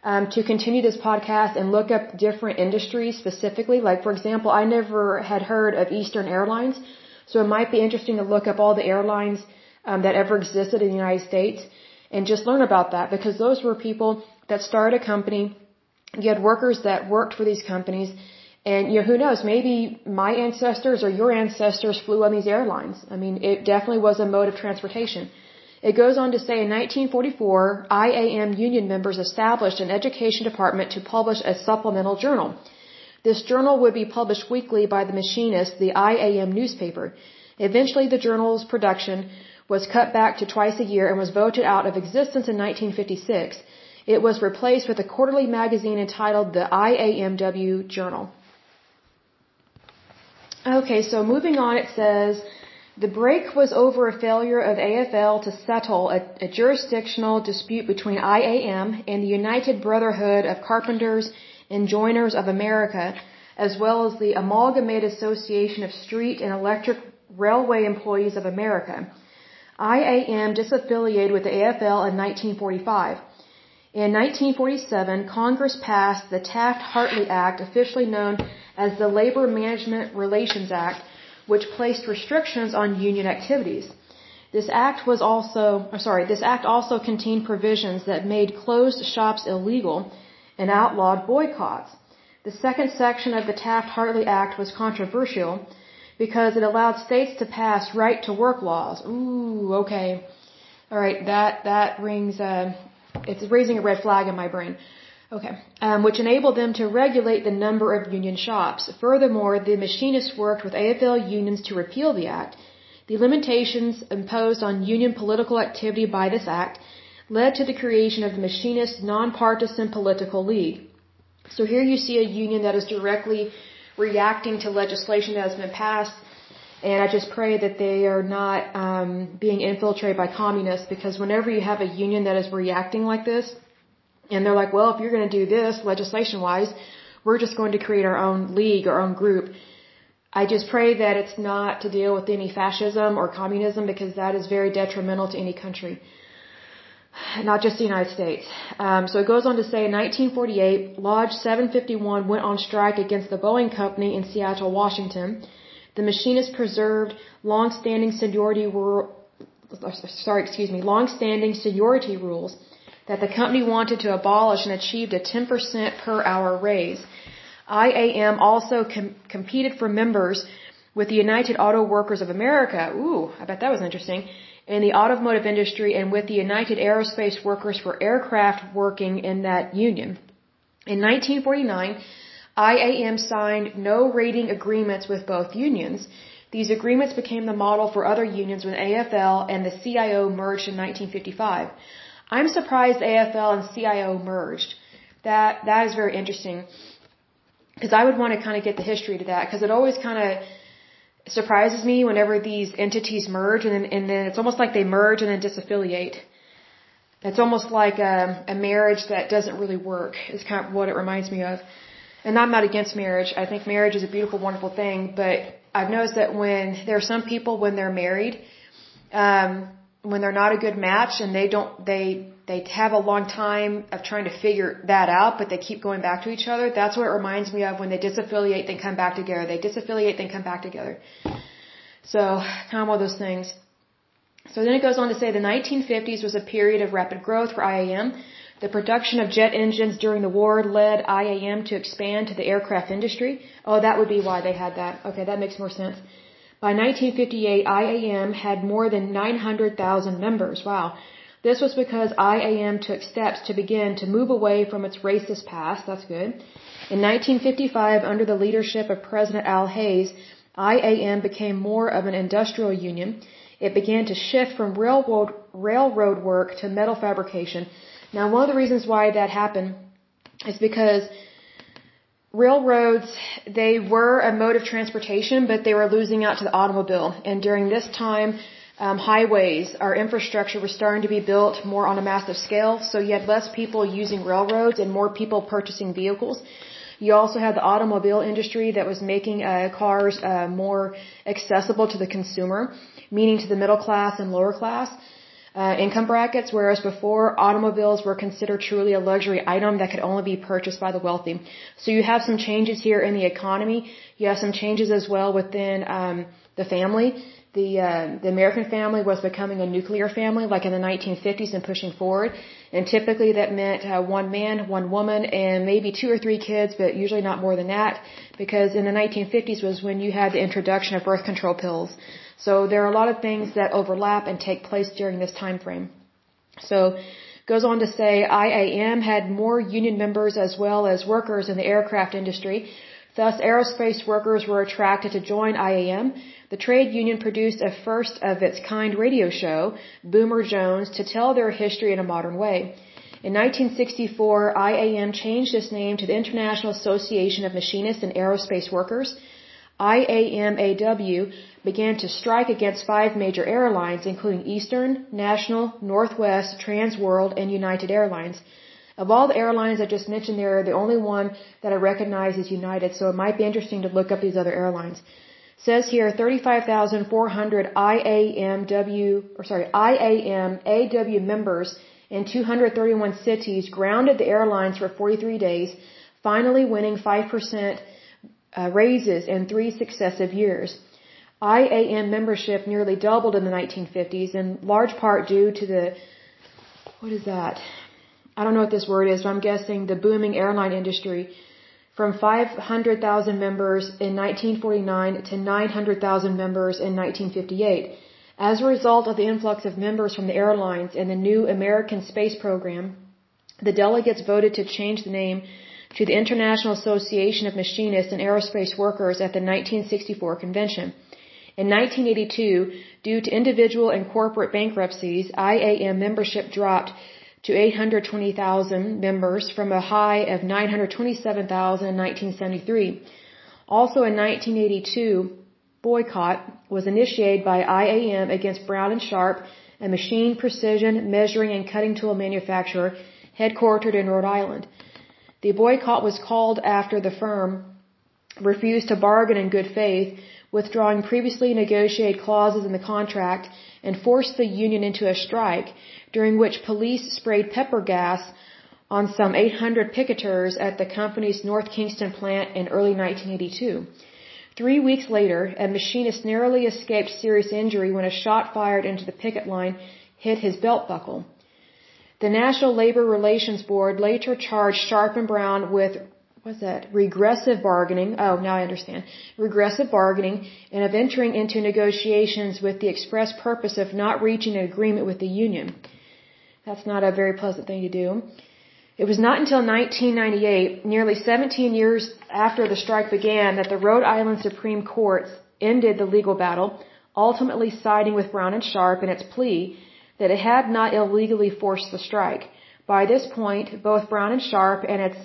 um, to continue this podcast and look up different industries specifically. Like, for example, I never had heard of Eastern Airlines, so it might be interesting to look up all the airlines um, that ever existed in the United States and just learn about that because those were people that started a company. You had workers that worked for these companies and, you know, who knows, maybe my ancestors or your ancestors flew on these airlines. I mean, it definitely was a mode of transportation. It goes on to say in 1944, IAM union members established an education department to publish a supplemental journal. This journal would be published weekly by the machinist, the IAM newspaper. Eventually, the journal's production was cut back to twice a year and was voted out of existence in 1956. It was replaced with a quarterly magazine entitled the IAMW Journal. Okay, so moving on, it says the break was over a failure of AFL to settle a, a, jurisdictional dispute between IAM and the United Brotherhood of Carpenters and Joiners of America, as well as the Amalgamated Association of Street and Electric Railway Employees of America. IAM disaffiliated with the AFL in 1945. In 1947, Congress passed the Taft-Hartley Act, officially known as the Labor Management Relations Act, which placed restrictions on union activities. This act was also, sorry, this act also contained provisions that made closed shops illegal and outlawed boycotts. The second section of the Taft-Hartley Act was controversial because it allowed states to pass right to work laws. Ooh, okay. All right, that that rings uh it's raising a red flag in my brain. Okay. Um, which enabled them to regulate the number of union shops. Furthermore, the machinists worked with AFL unions to repeal the act. The limitations imposed on union political activity by this act led to the creation of the Machinist Nonpartisan Political League. So here you see a union that is directly reacting to legislation that has been passed, and I just pray that they are not um, being infiltrated by communists because whenever you have a union that is reacting like this, and they're like, well, if you're going to do this legislation wise, we're just going to create our own league, our own group. I just pray that it's not to deal with any fascism or communism because that is very detrimental to any country, not just the United States. Um, so it goes on to say in 1948, Lodge 751 went on strike against the Boeing Company in Seattle, Washington. The machinists preserved long-standing seniority sorry, excuse me, long-standing seniority rules that the company wanted to abolish and achieved a 10% per hour raise. IAM also com competed for members with the United Auto Workers of America. Ooh, I bet that was interesting. In the automotive industry and with the United Aerospace Workers for aircraft working in that union. In 1949, IAM signed no raiding agreements with both unions. These agreements became the model for other unions when AFL and the CIO merged in 1955. I'm surprised AFL and CIO merged. That that is very interesting because I would want to kind of get the history to that because it always kind of surprises me whenever these entities merge and then, and then it's almost like they merge and then disaffiliate. It's almost like a, a marriage that doesn't really work. Is kind of what it reminds me of. And I'm not against marriage. I think marriage is a beautiful, wonderful thing. But I've noticed that when there are some people when they're married, um, when they're not a good match and they don't, they they have a long time of trying to figure that out, but they keep going back to each other. That's what it reminds me of when they disaffiliate, then come back together. They disaffiliate, then come back together. So, kind of of those things. So then it goes on to say the 1950s was a period of rapid growth for IAM. The production of jet engines during the war led IAM to expand to the aircraft industry. Oh, that would be why they had that. Okay, that makes more sense. By 1958, IAM had more than 900,000 members. Wow. This was because IAM took steps to begin to move away from its racist past. That's good. In 1955, under the leadership of President Al Hayes, IAM became more of an industrial union. It began to shift from railroad, railroad work to metal fabrication. Now, one of the reasons why that happened is because railroads, they were a mode of transportation, but they were losing out to the automobile. And during this time, um, highways, our infrastructure was starting to be built more on a massive scale. So you had less people using railroads and more people purchasing vehicles. You also had the automobile industry that was making uh, cars uh, more accessible to the consumer, meaning to the middle class and lower class uh, income brackets, whereas before automobiles were considered truly a luxury item that could only be purchased by the wealthy. So you have some changes here in the economy. You have some changes as well within um, the family the uh, the American family was becoming a nuclear family, like in the 1950s and pushing forward. And typically that meant uh, one man, one woman, and maybe two or three kids, but usually not more than that, because in the 1950s was when you had the introduction of birth control pills. So there are a lot of things that overlap and take place during this time frame. So goes on to say IAM had more union members as well as workers in the aircraft industry. Thus, aerospace workers were attracted to join IAM the trade union produced a first of its kind radio show, Boomer Jones, to tell their history in a modern way. In 1964, IAM changed its name to the International Association of Machinists and Aerospace Workers. IAMAW began to strike against five major airlines, including Eastern, National, Northwest, Transworld, and United Airlines. Of all the airlines I just mentioned there, the only one that I recognize is United, so it might be interesting to look up these other airlines. It Says here 35,400 IAMW, or sorry, IAM AW members in 231 cities grounded the airlines for 43 days, finally winning 5% uh, raises in three successive years. IAM membership nearly doubled in the 1950s in large part due to the, what is that? I don't know what this word is, but I'm guessing the booming airline industry from 500,000 members in 1949 to 900,000 members in 1958. As a result of the influx of members from the airlines and the new American space program, the delegates voted to change the name to the International Association of Machinists and Aerospace Workers at the 1964 convention. In 1982, due to individual and corporate bankruptcies, IAM membership dropped to 820,000 members from a high of 927,000 in 1973. Also in 1982, boycott was initiated by IAM against Brown and Sharpe, a machine precision measuring and cutting tool manufacturer headquartered in Rhode Island. The boycott was called after the firm refused to bargain in good faith, withdrawing previously negotiated clauses in the contract and forced the union into a strike, during which police sprayed pepper gas on some 800 picketers at the company's North Kingstown plant in early 1982. Three weeks later, a machinist narrowly escaped serious injury when a shot fired into the picket line hit his belt buckle. The National Labor Relations Board later charged Sharpe and Brown with what's that? Regressive bargaining. Oh, now I understand. Regressive bargaining and of entering into negotiations with the express purpose of not reaching an agreement with the union. That's not a very pleasant thing to do. It was not until 1998, nearly 17 years after the strike began, that the Rhode Island Supreme Court ended the legal battle, ultimately siding with Brown and Sharpe in its plea that it had not illegally forced the strike. By this point, both Brown and Sharpe and its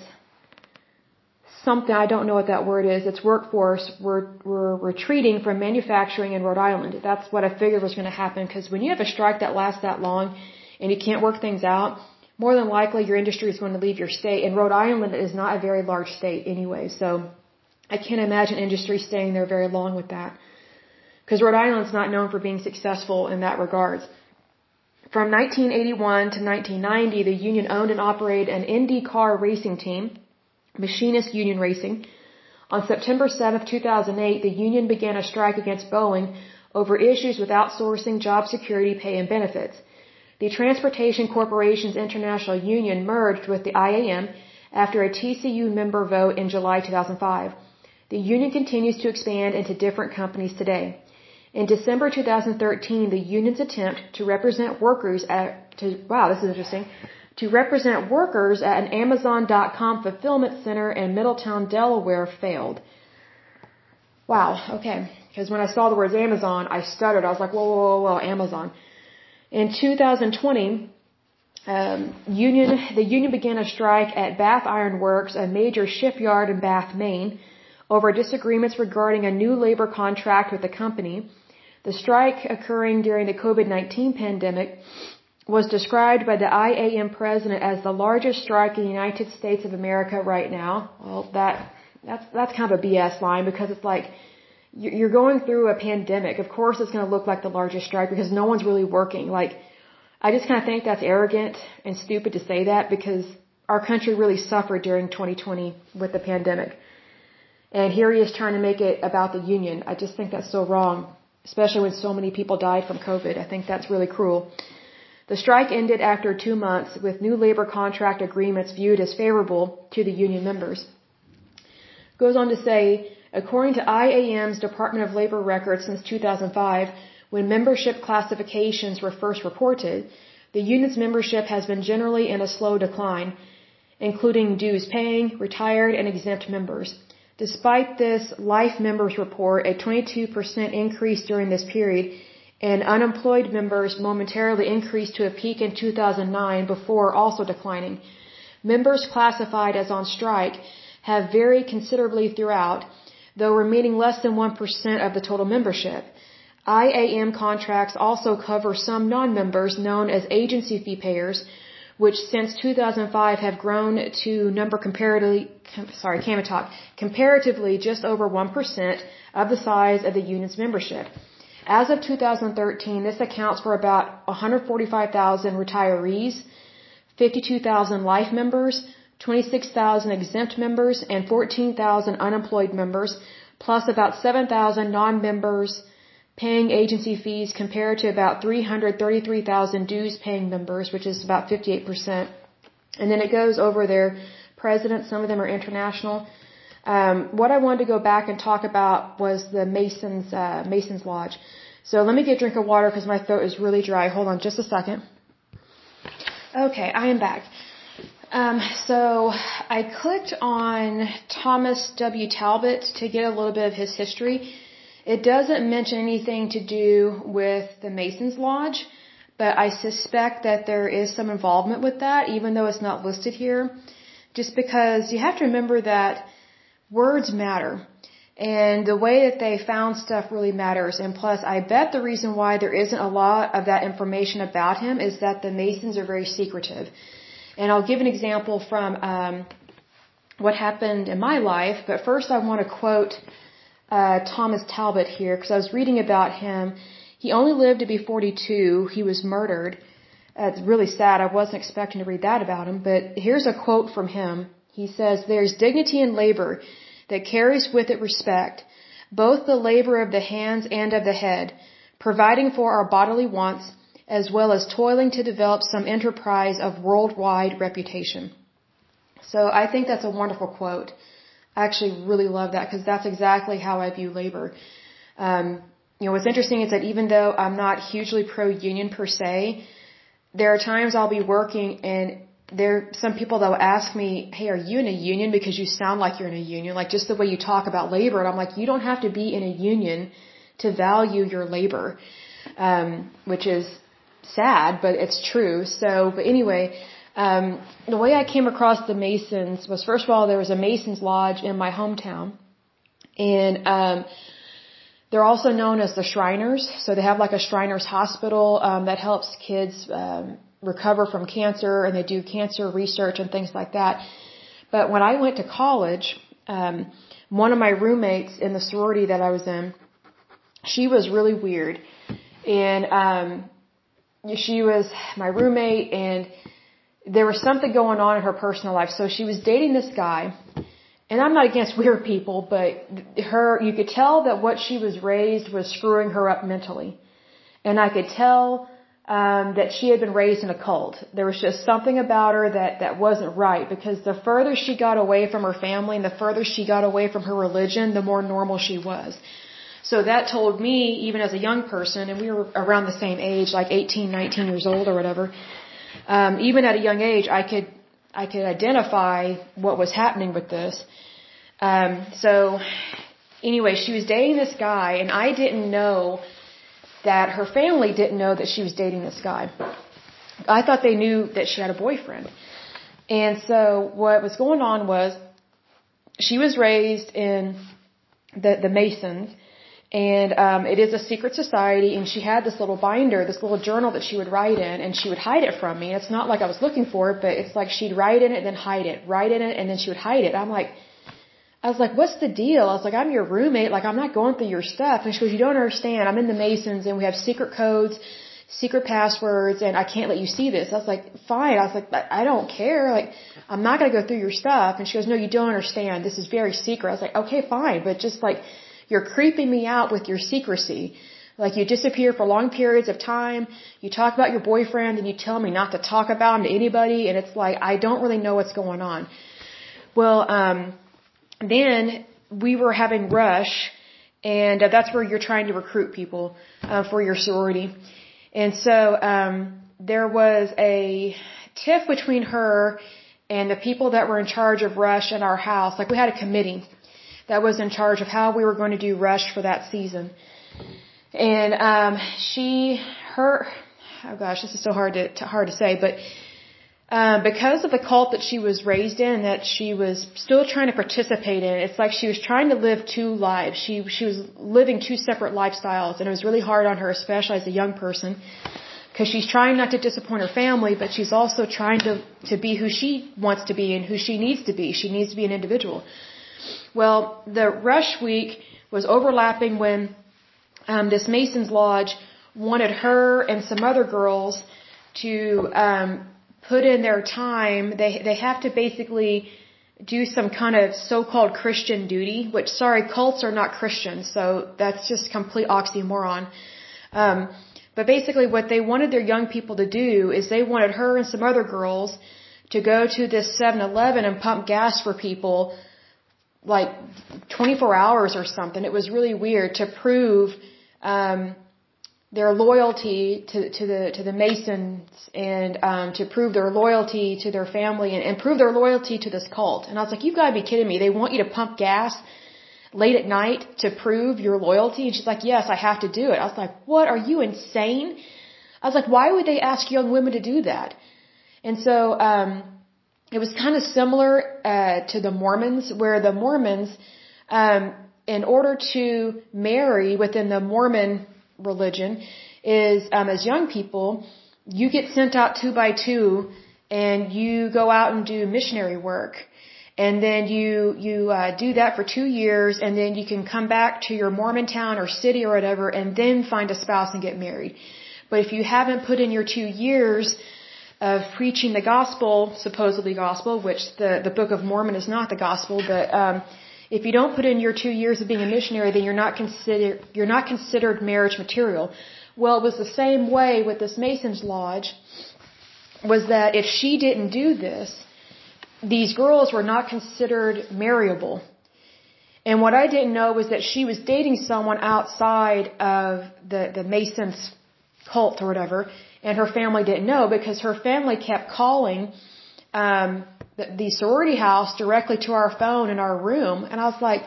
something, I don't know what that word is, its workforce were, were retreating from manufacturing in Rhode Island. That's what I figured was going to happen because when you have a strike that lasts that long and you can't work things out, more than likely your industry is going to leave your state. And Rhode Island is not a very large state anyway, so I can't imagine industry staying there very long with that. Because Rhode Island's not known for being successful in that regards. From 1981 to 1990, the union owned and operated an IndyCar racing team, Machinist Union Racing. On September 7, 2008, the union began a strike against Boeing over issues with outsourcing, job security, pay, and benefits. The Transportation Corporations International Union merged with the IAM after a TCU member vote in July 2005. The union continues to expand into different companies today. In December 2013, the union's attempt to represent workers at, to, wow, this is interesting, to represent workers at an Amazon.com fulfillment center in Middletown, Delaware failed. Wow, okay. Because when I saw the words Amazon, I stuttered. I was like, whoa, whoa, whoa, whoa Amazon. In 2020, um, union, the union began a strike at Bath Iron Works, a major shipyard in Bath, Maine, over disagreements regarding a new labor contract with the company. The strike occurring during the COVID-19 pandemic was described by the IAM president as the largest strike in the United States of America right now. Well, that that's that's kind of a BS line because it's like you're going through a pandemic. Of course, it's going to look like the largest strike because no one's really working. Like, I just kind of think that's arrogant and stupid to say that because our country really suffered during 2020 with the pandemic. And here he is trying to make it about the union. I just think that's so wrong especially when so many people died from COVID. I think that's really cruel. The strike ended after two months with new labor contract agreements viewed as favorable to the union members. Goes on to say, according to IAM's Department of Labor records since 2005, when membership classifications were first reported, the union's membership has been generally in a slow decline, including dues paying, retired, and exempt members. Despite this, Life members report a 22% increase during this period, and unemployed members momentarily increased to a peak in 2009 before also declining. Members classified as on strike have varied considerably throughout, though remaining less than 1% of the total membership. IAM contracts also cover some non-members known as agency fee payers, which since 2005 have grown to number comparatively, sorry, talk, comparatively just over 1% of the size of the union's membership. As of 2013, this accounts for about 145,000 retirees, 52,000 life members, 26,000 exempt members, and 14,000 unemployed members, plus about 7,000 non-members paying agency fees compared to about 333,000 dues paying members, which is about 58%. And then it goes over their presidents. Some of them are international. Um, what I wanted to go back and talk about was the Masons, uh, Masons Lodge. So let me get a drink of water because my throat is really dry. Hold on just a second. Okay, I am back. Um, so I clicked on Thomas W. Talbot to get a little bit of his history. It doesn't mention anything to do with the Masons Lodge, but I suspect that there is some involvement with that, even though it's not listed here. Just because you have to remember that words matter. And the way that they found stuff really matters. And plus, I bet the reason why there isn't a lot of that information about him is that the Masons are very secretive. And I'll give an example from um, what happened in my life. But first, I want to quote uh, Thomas Talbot here because I was reading about him. He only lived to be 42. He was murdered. It's really sad. I wasn't expecting to read that about him, but here's a quote from him. He says, There's dignity in labor that carries with it respect, both the labor of the hands and of the head, providing for our bodily wants, as well as toiling to develop some enterprise of worldwide reputation. So I think that's a wonderful quote. I actually really love that because that's exactly how I view labor. Um, you know, what's interesting is that even though I'm not hugely pro-union per se, there are times I'll be working and there some people that will ask me, "Hey, are you in a union?" Because you sound like you're in a union, like just the way you talk about labor. And I'm like, you don't have to be in a union to value your labor, um, which is sad, but it's true. So, but anyway, um, the way I came across the Masons was first of all there was a Masons lodge in my hometown, and um, they're also known as the Shriners. So they have like a Shriners hospital um, that helps kids um, recover from cancer, and they do cancer research and things like that. But when I went to college, um, one of my roommates in the sorority that I was in, she was really weird, and um, she was my roommate, and there was something going on in her personal life. So she was dating this guy, and I'm not against weird people, but her, you could tell that what she was raised was screwing her up mentally. And I could tell, um, that she had been raised in a cult. There was just something about her that, that wasn't right because the further she got away from her family and the further she got away from her religion, the more normal she was. So that told me, even as a young person, and we were around the same age, like 18, 19 years old or whatever, um, even at a young age, I could, I could identify what was happening with this. Um, so anyway, she was dating this guy and I didn't know that her family didn't know that she was dating this guy. I thought they knew that she had a boyfriend. And so what was going on was she was raised in the, the Masons and um, it is a secret society and she had this little binder this little journal that she would write in and she would hide it from me. It's not like i was looking for it but it's like she'd write in it and then hide it write in it and then she would hide it. I'm like i was like what's the deal? I was like i'm your roommate. Like i'm not going through your stuff. And she goes you don't understand. I'm in the masons and we have secret codes secret passwords and i can't let you see this. I was like fine. I was like i don't care. Like i'm not going to go through your stuff. And she goes no you don't understand. This is very secret. I was like okay fine. But just like you're creeping me out with your secrecy. Like you disappear for long periods of time, you talk about your boyfriend and you tell me not to talk about him to anybody and it's like I don't really know what's going on. Well, um then we were having rush and uh, that's where you're trying to recruit people uh, for your sorority. And so um there was a tiff between her and the people that were in charge of rush in our house. Like we had a committee that was in charge of how we were going to do Rush for that season. And um, she, her, oh gosh, this is so hard to, to hard to say, but um, because of the cult that she was raised in, that she was still trying to participate in, it's like she was trying to live two lives. She she was living two separate lifestyles, and it was really hard on her, especially as a young person, because she's trying not to disappoint her family, but she's also trying to to be who she wants to be and who she needs to be. She needs to be an individual. Well, the rush week was overlapping when um, this Mason's Lodge wanted her and some other girls to um, put in their time. They they have to basically do some kind of so-called Christian duty, which sorry, cults are not Christians, so that's just complete oxymoron. Um, but basically, what they wanted their young people to do is they wanted her and some other girls to go to this 7-Eleven and pump gas for people like 24 hours or something. It was really weird to prove um, their loyalty to, to the to the Masons and um, to prove their loyalty to their family and, and prove their loyalty to this cult. And I was like, you've got to be kidding me! They want you to pump gas late at night to prove your loyalty. And she's like, yes, I have to do it. I was like, what? Are you insane? I was like, why would they ask young women to do that? And so um, it was kind of similar uh, to the Mormons, where the Mormons, um, in order to marry within the Mormon religion, is um, as young people, you get sent out two by two, and you go out and do missionary work, and then you you uh, do that for two years, and then you can come back to your Mormon town or city or whatever, and then find a spouse and get married. But if you haven't put in your two years, of preaching the gospel, supposedly gospel, which the, the Book of Mormon is not the gospel, but um, if you don't put in your two years of being a missionary, then you're not considered you're not considered marriage material. Well, it was the same way with this Mason's Lodge. Was that if she didn't do this, these girls were not considered marriable. And what I didn't know was that she was dating someone outside of the the Masons cult or whatever, and her family didn't know because her family kept calling um, the, the sorority house directly to our phone in our room, and I was like,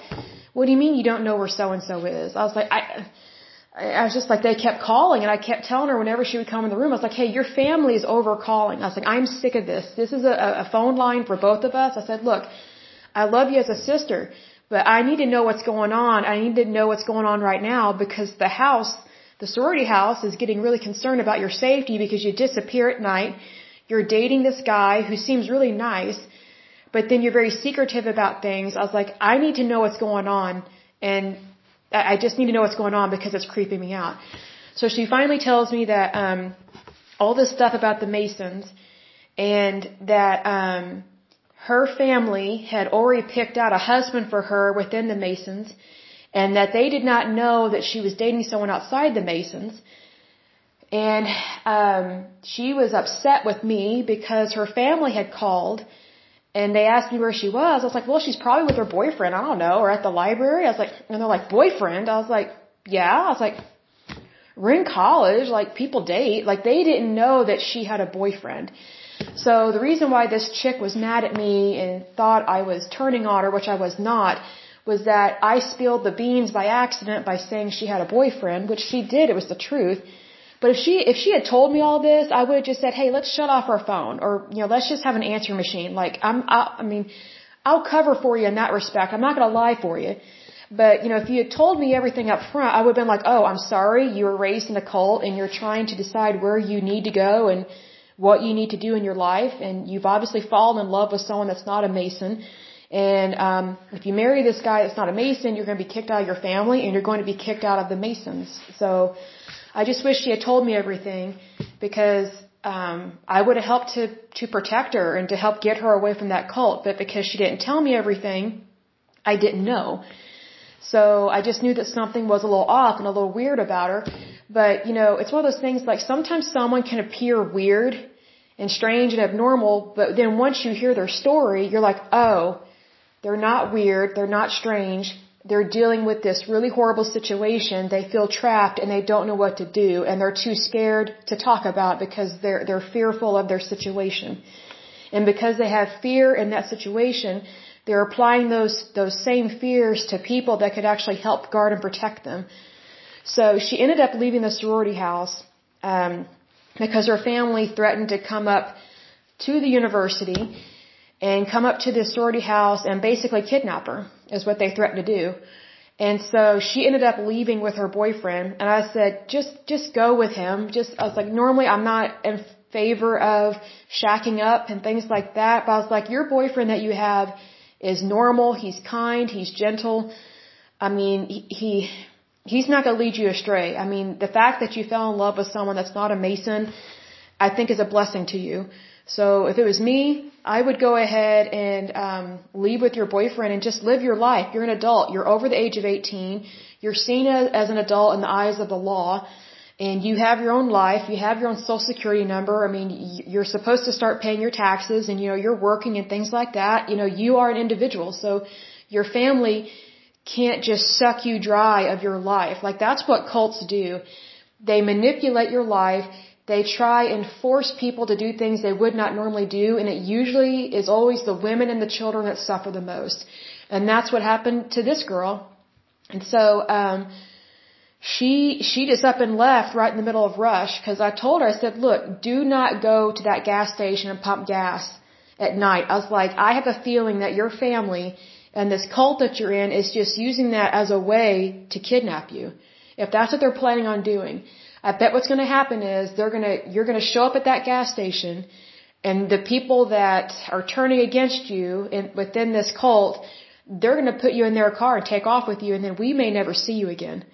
"What do you mean you don't know where so and so is?" I was like, "I." I was just like, they kept calling and I kept telling her whenever she would come in the room, I was like, hey, your family is over calling. I was like, I'm sick of this. This is a, a phone line for both of us. I said, look, I love you as a sister, but I need to know what's going on. I need to know what's going on right now because the house, the sorority house is getting really concerned about your safety because you disappear at night you're dating this guy who seems really nice, but then you're very secretive about things. I was like, I need to know what's going on, and I just need to know what's going on because it's creeping me out. So she finally tells me that um, all this stuff about the Masons, and that um, her family had already picked out a husband for her within the Masons, and that they did not know that she was dating someone outside the Masons and um, she was upset with me because her family had called and they asked me where she was. I was like, well, she's probably with her boyfriend. I don't know, or at the library. I was like, and they're like, boyfriend. I was like, yeah. I was like, we're in college. Like people date. Like they didn't know that she had a boyfriend. So the reason why this chick was mad at me and thought I was turning on her, which I was not, was that I spilled the beans by accident by saying she had a boyfriend, which she did. It was the truth. But if she if she had told me all this, I would have just said, "Hey, let's shut off our phone," or you know, let's just have an answer machine. Like I'm, I, I mean, I'll cover for you in that respect. I'm not going to lie for you. But you know, if you had told me everything up front, I would have been like, "Oh, I'm sorry. You were raised in a cult, and you're trying to decide where you need to go and what you need to do in your life, and you've obviously fallen in love with someone that's not a Mason." And um, if you marry this guy that's not a Mason, you're going to be kicked out of your family, and you're going to be kicked out of the Masons. So I just wish she had told me everything because um, I would have helped to to protect her and to help get her away from that cult. But because she didn't tell me everything, I didn't know. So I just knew that something was a little off and a little weird about her. But you know, it's one of those things like sometimes someone can appear weird and strange and abnormal, but then once you hear their story, you're like, oh, they're not weird, they're not strange, they're dealing with this really horrible situation. They feel trapped and they don't know what to do and they're too scared to talk about because they're, they're fearful of their situation. And because they have fear in that situation, they're applying those, those same fears to people that could actually help guard and protect them. So she ended up leaving the sorority house, um, because her family threatened to come up to the university and come up to the sorority house and basically kidnap her is what they threatened to do. And so she ended up leaving with her boyfriend and I said, just, just go with him. Just, I was like, normally I'm not in favor of shacking up and things like that, but I was like, your boyfriend that you have is normal, he's kind, he's gentle. I mean, he, he he's not going to lead you astray. I mean, the fact that you fell in love with someone that's not a Mason, I think is a blessing to you. So if it was me, I would go ahead and um, leave with your boyfriend and just live your life. You're an adult. You're over the age of 18. You're seen as, an adult in the eyes of the law. And you have your own life. You have your own social security number. I mean, you're supposed to start paying your taxes and, you know, you're working and things like that. You know, you are an individual. So your family can't just suck you dry of your life. Like that's what cults do. They manipulate your life they try and force people to do things they would not normally do, and it usually is always the women and the children that suffer the most. And that's what happened to this girl. And so, um, she, she just up and left right in the middle of rush, cause I told her, I said, look, do not go to that gas station and pump gas at night. I was like, I have a feeling that your family and this cult that you're in is just using that as a way to kidnap you. If that's what they're planning on doing. I bet what's going to happen is they're going to, you're going to show up at that gas station and the people that are turning against you in, within this cult, they're going to put you in their car and take off with you and then we may never see you again.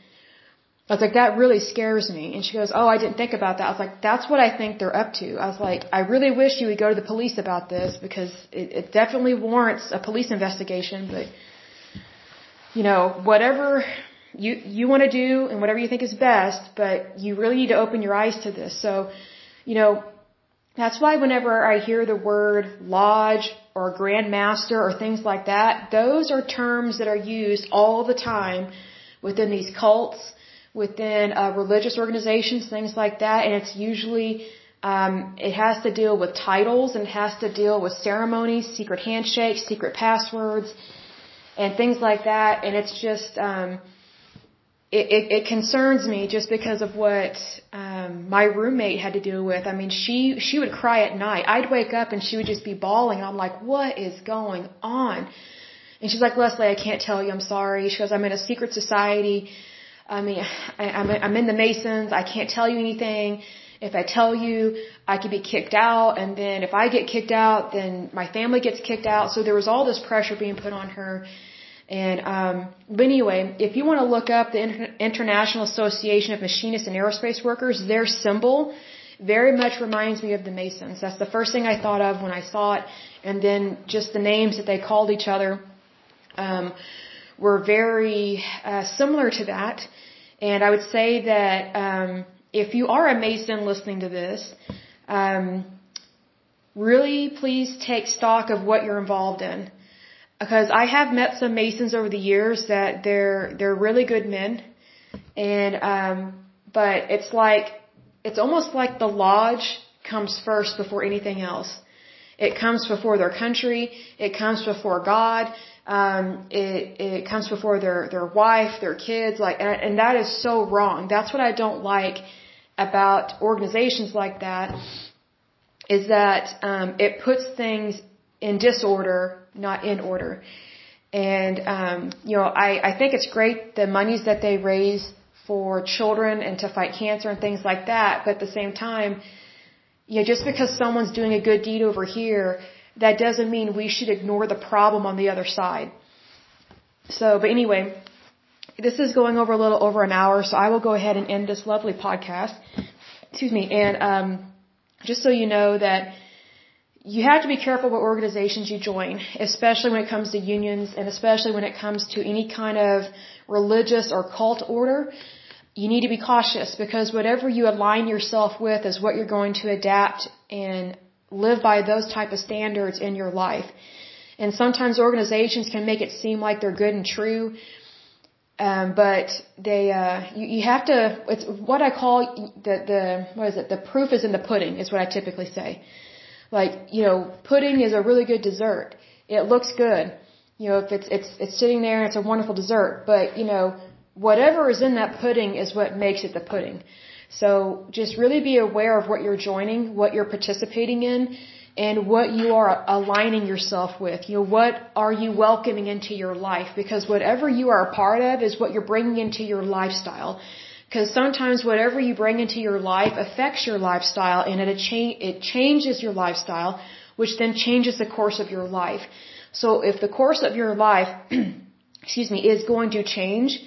I was like, that really scares me. And she goes, oh, I didn't think about that. I was like, that's what I think they're up to. I was like, I really wish you would go to the police about this because it, it definitely warrants a police investigation, but you know, whatever you, you want to do and whatever you think is best, but you really need to open your eyes to this. So, you know, that's why whenever I hear the word lodge or grand master or things like that, those are terms that are used all the time within these cults, within uh, religious organizations, things like that, and it's usually um, it has to deal with titles and it has to deal with ceremonies, secret handshakes, secret passwords, and things like that. And it's just um, it, it, it concerns me just because of what um, my roommate had to deal with. I mean, she she would cry at night. I'd wake up and she would just be bawling. And I'm like, what is going on? And she's like, Lesley, I can't tell you. I'm sorry. She goes, I'm in a secret society. I mean, I, I'm I'm in the Masons. I can't tell you anything. If I tell you, I could be kicked out, and then if I get kicked out, then my family gets kicked out. So there was all this pressure being put on her. And um, but anyway, if you want to look up the Inter- International Association of Machinists and Aerospace Workers, their symbol very much reminds me of the Masons. That's the first thing I thought of when I saw it, and then just the names that they called each other um, were very uh, similar to that. And I would say that um, if you are a Mason listening to this, um, really please take stock of what you're involved in. Because I have met some Masons over the years that they're they're really good men, and um, but it's like it's almost like the lodge comes first before anything else. It comes before their country. It comes before God. Um, it it comes before their their wife, their kids. Like, and, and that is so wrong. That's what I don't like about organizations like that is that um, it puts things in disorder, not in order. And um, you know, I, I think it's great the monies that they raise for children and to fight cancer and things like that. But at the same time, you know, just because someone's doing a good deed over here, that doesn't mean we should ignore the problem on the other side. So, but anyway, this is going over a little over an hour, so I will go ahead and end this lovely podcast. Excuse me. And um, just so you know that you have to be careful what organizations you join, especially when it comes to unions and especially when it comes to any kind of religious or cult order. You need to be cautious because whatever you align yourself with is what you're going to adapt and live by those type of standards in your life. And sometimes organizations can make it seem like they're good and true, um, but they, uh, you, you have to, it's what I call the, the, what is it? The proof is in the pudding is what I typically say. Like, you know, pudding is a really good dessert. It looks good. You know, if it's, it's, it's sitting there and it's a wonderful dessert, but you know, whatever is in that pudding is what makes it the pudding. So just really be aware of what you're joining, what you're participating in, and what you are aligning yourself with. You know, what are you welcoming into your life? Because whatever you are a part of is what you're bringing into your lifestyle. Because sometimes whatever you bring into your life affects your lifestyle and it, cha- it changes your lifestyle, which then changes the course of your life. So if the course of your life, excuse me, is going to change,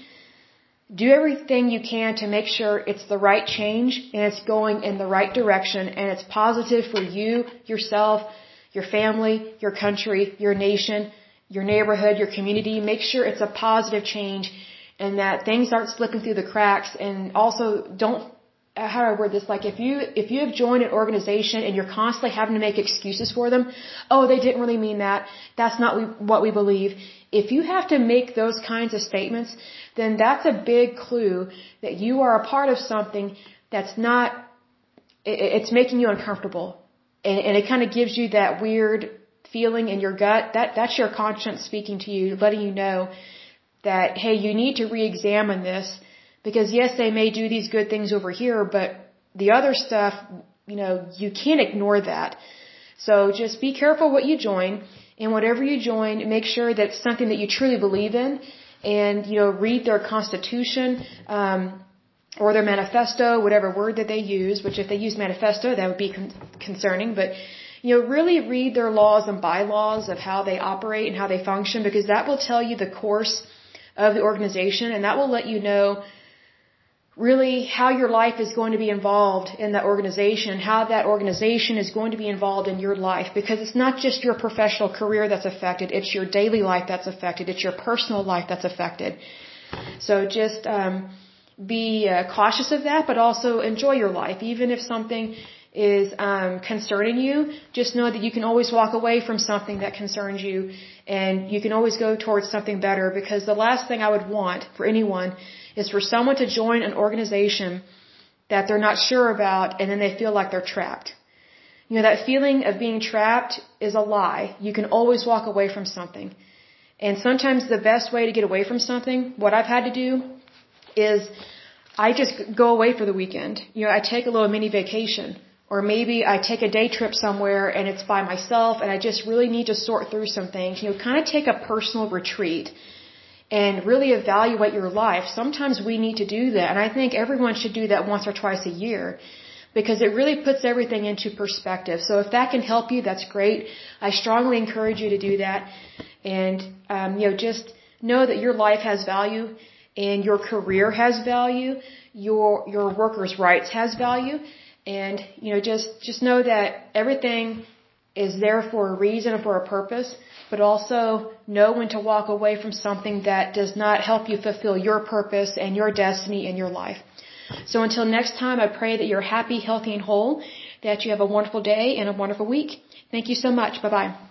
do everything you can to make sure it's the right change and it's going in the right direction and it's positive for you, yourself, your family, your country, your nation, your neighborhood, your community. Make sure it's a positive change and that things aren't slipping through the cracks and also don't how do I word this? Like if you if you have joined an organization and you're constantly having to make excuses for them, oh they didn't really mean that. That's not we, what we believe. If you have to make those kinds of statements, then that's a big clue that you are a part of something that's not. It, It's making you uncomfortable, and, and it kind of gives you that weird feeling in your gut. That that's your conscience speaking to you, letting you know that hey, you need to re-examine this because yes, they may do these good things over here, but the other stuff, you know, you can't ignore that. So just be careful what you join. And whatever you join, make sure that it's something that you truly believe in. And, you know, read their constitution, um, or their manifesto, whatever word that they use, which if they use manifesto, that would be con- concerning. But, you know, really read their laws and bylaws of how they operate and how they function because that will tell you the course of the organization and that will let you know really how your life is going to be involved in that organization, how that organization is going to be involved in your life. Because it's not just your professional career that's affected, it's your daily life that's affected, it's your personal life that's affected. So just um, be uh, cautious of that, but also enjoy your life. Even if something is um, concerning you, just know that you can always walk away from something that concerns you and you can always go towards something better because the last thing I would want for anyone is for someone to join an organization that they're not sure about and then they feel like they're trapped. You know, that feeling of being trapped is a lie. You can always walk away from something. And sometimes the best way to get away from something, what I've had to do is I just go away for the weekend. You know, I take a little mini vacation. Or maybe I take a day trip somewhere and it's by myself and I just really need to sort through some things. You know, kind of take a personal retreat and really evaluate your life. Sometimes we need to do that. And I think everyone should do that once or twice a year because it really puts everything into perspective. So if that can help you, that's great. I strongly encourage you to do that. And, um, you know, just know that your life has value and your career has value. Your, your workers' rights has value and, you know, just, just know that everything is there for a reason for a purpose, but also know when to walk away from something that does not help you fulfill your purpose and your destiny in your life. So until next time, I pray that you're happy, healthy, and whole, that you have a wonderful day and a wonderful week. Thank you so much. Bye bye.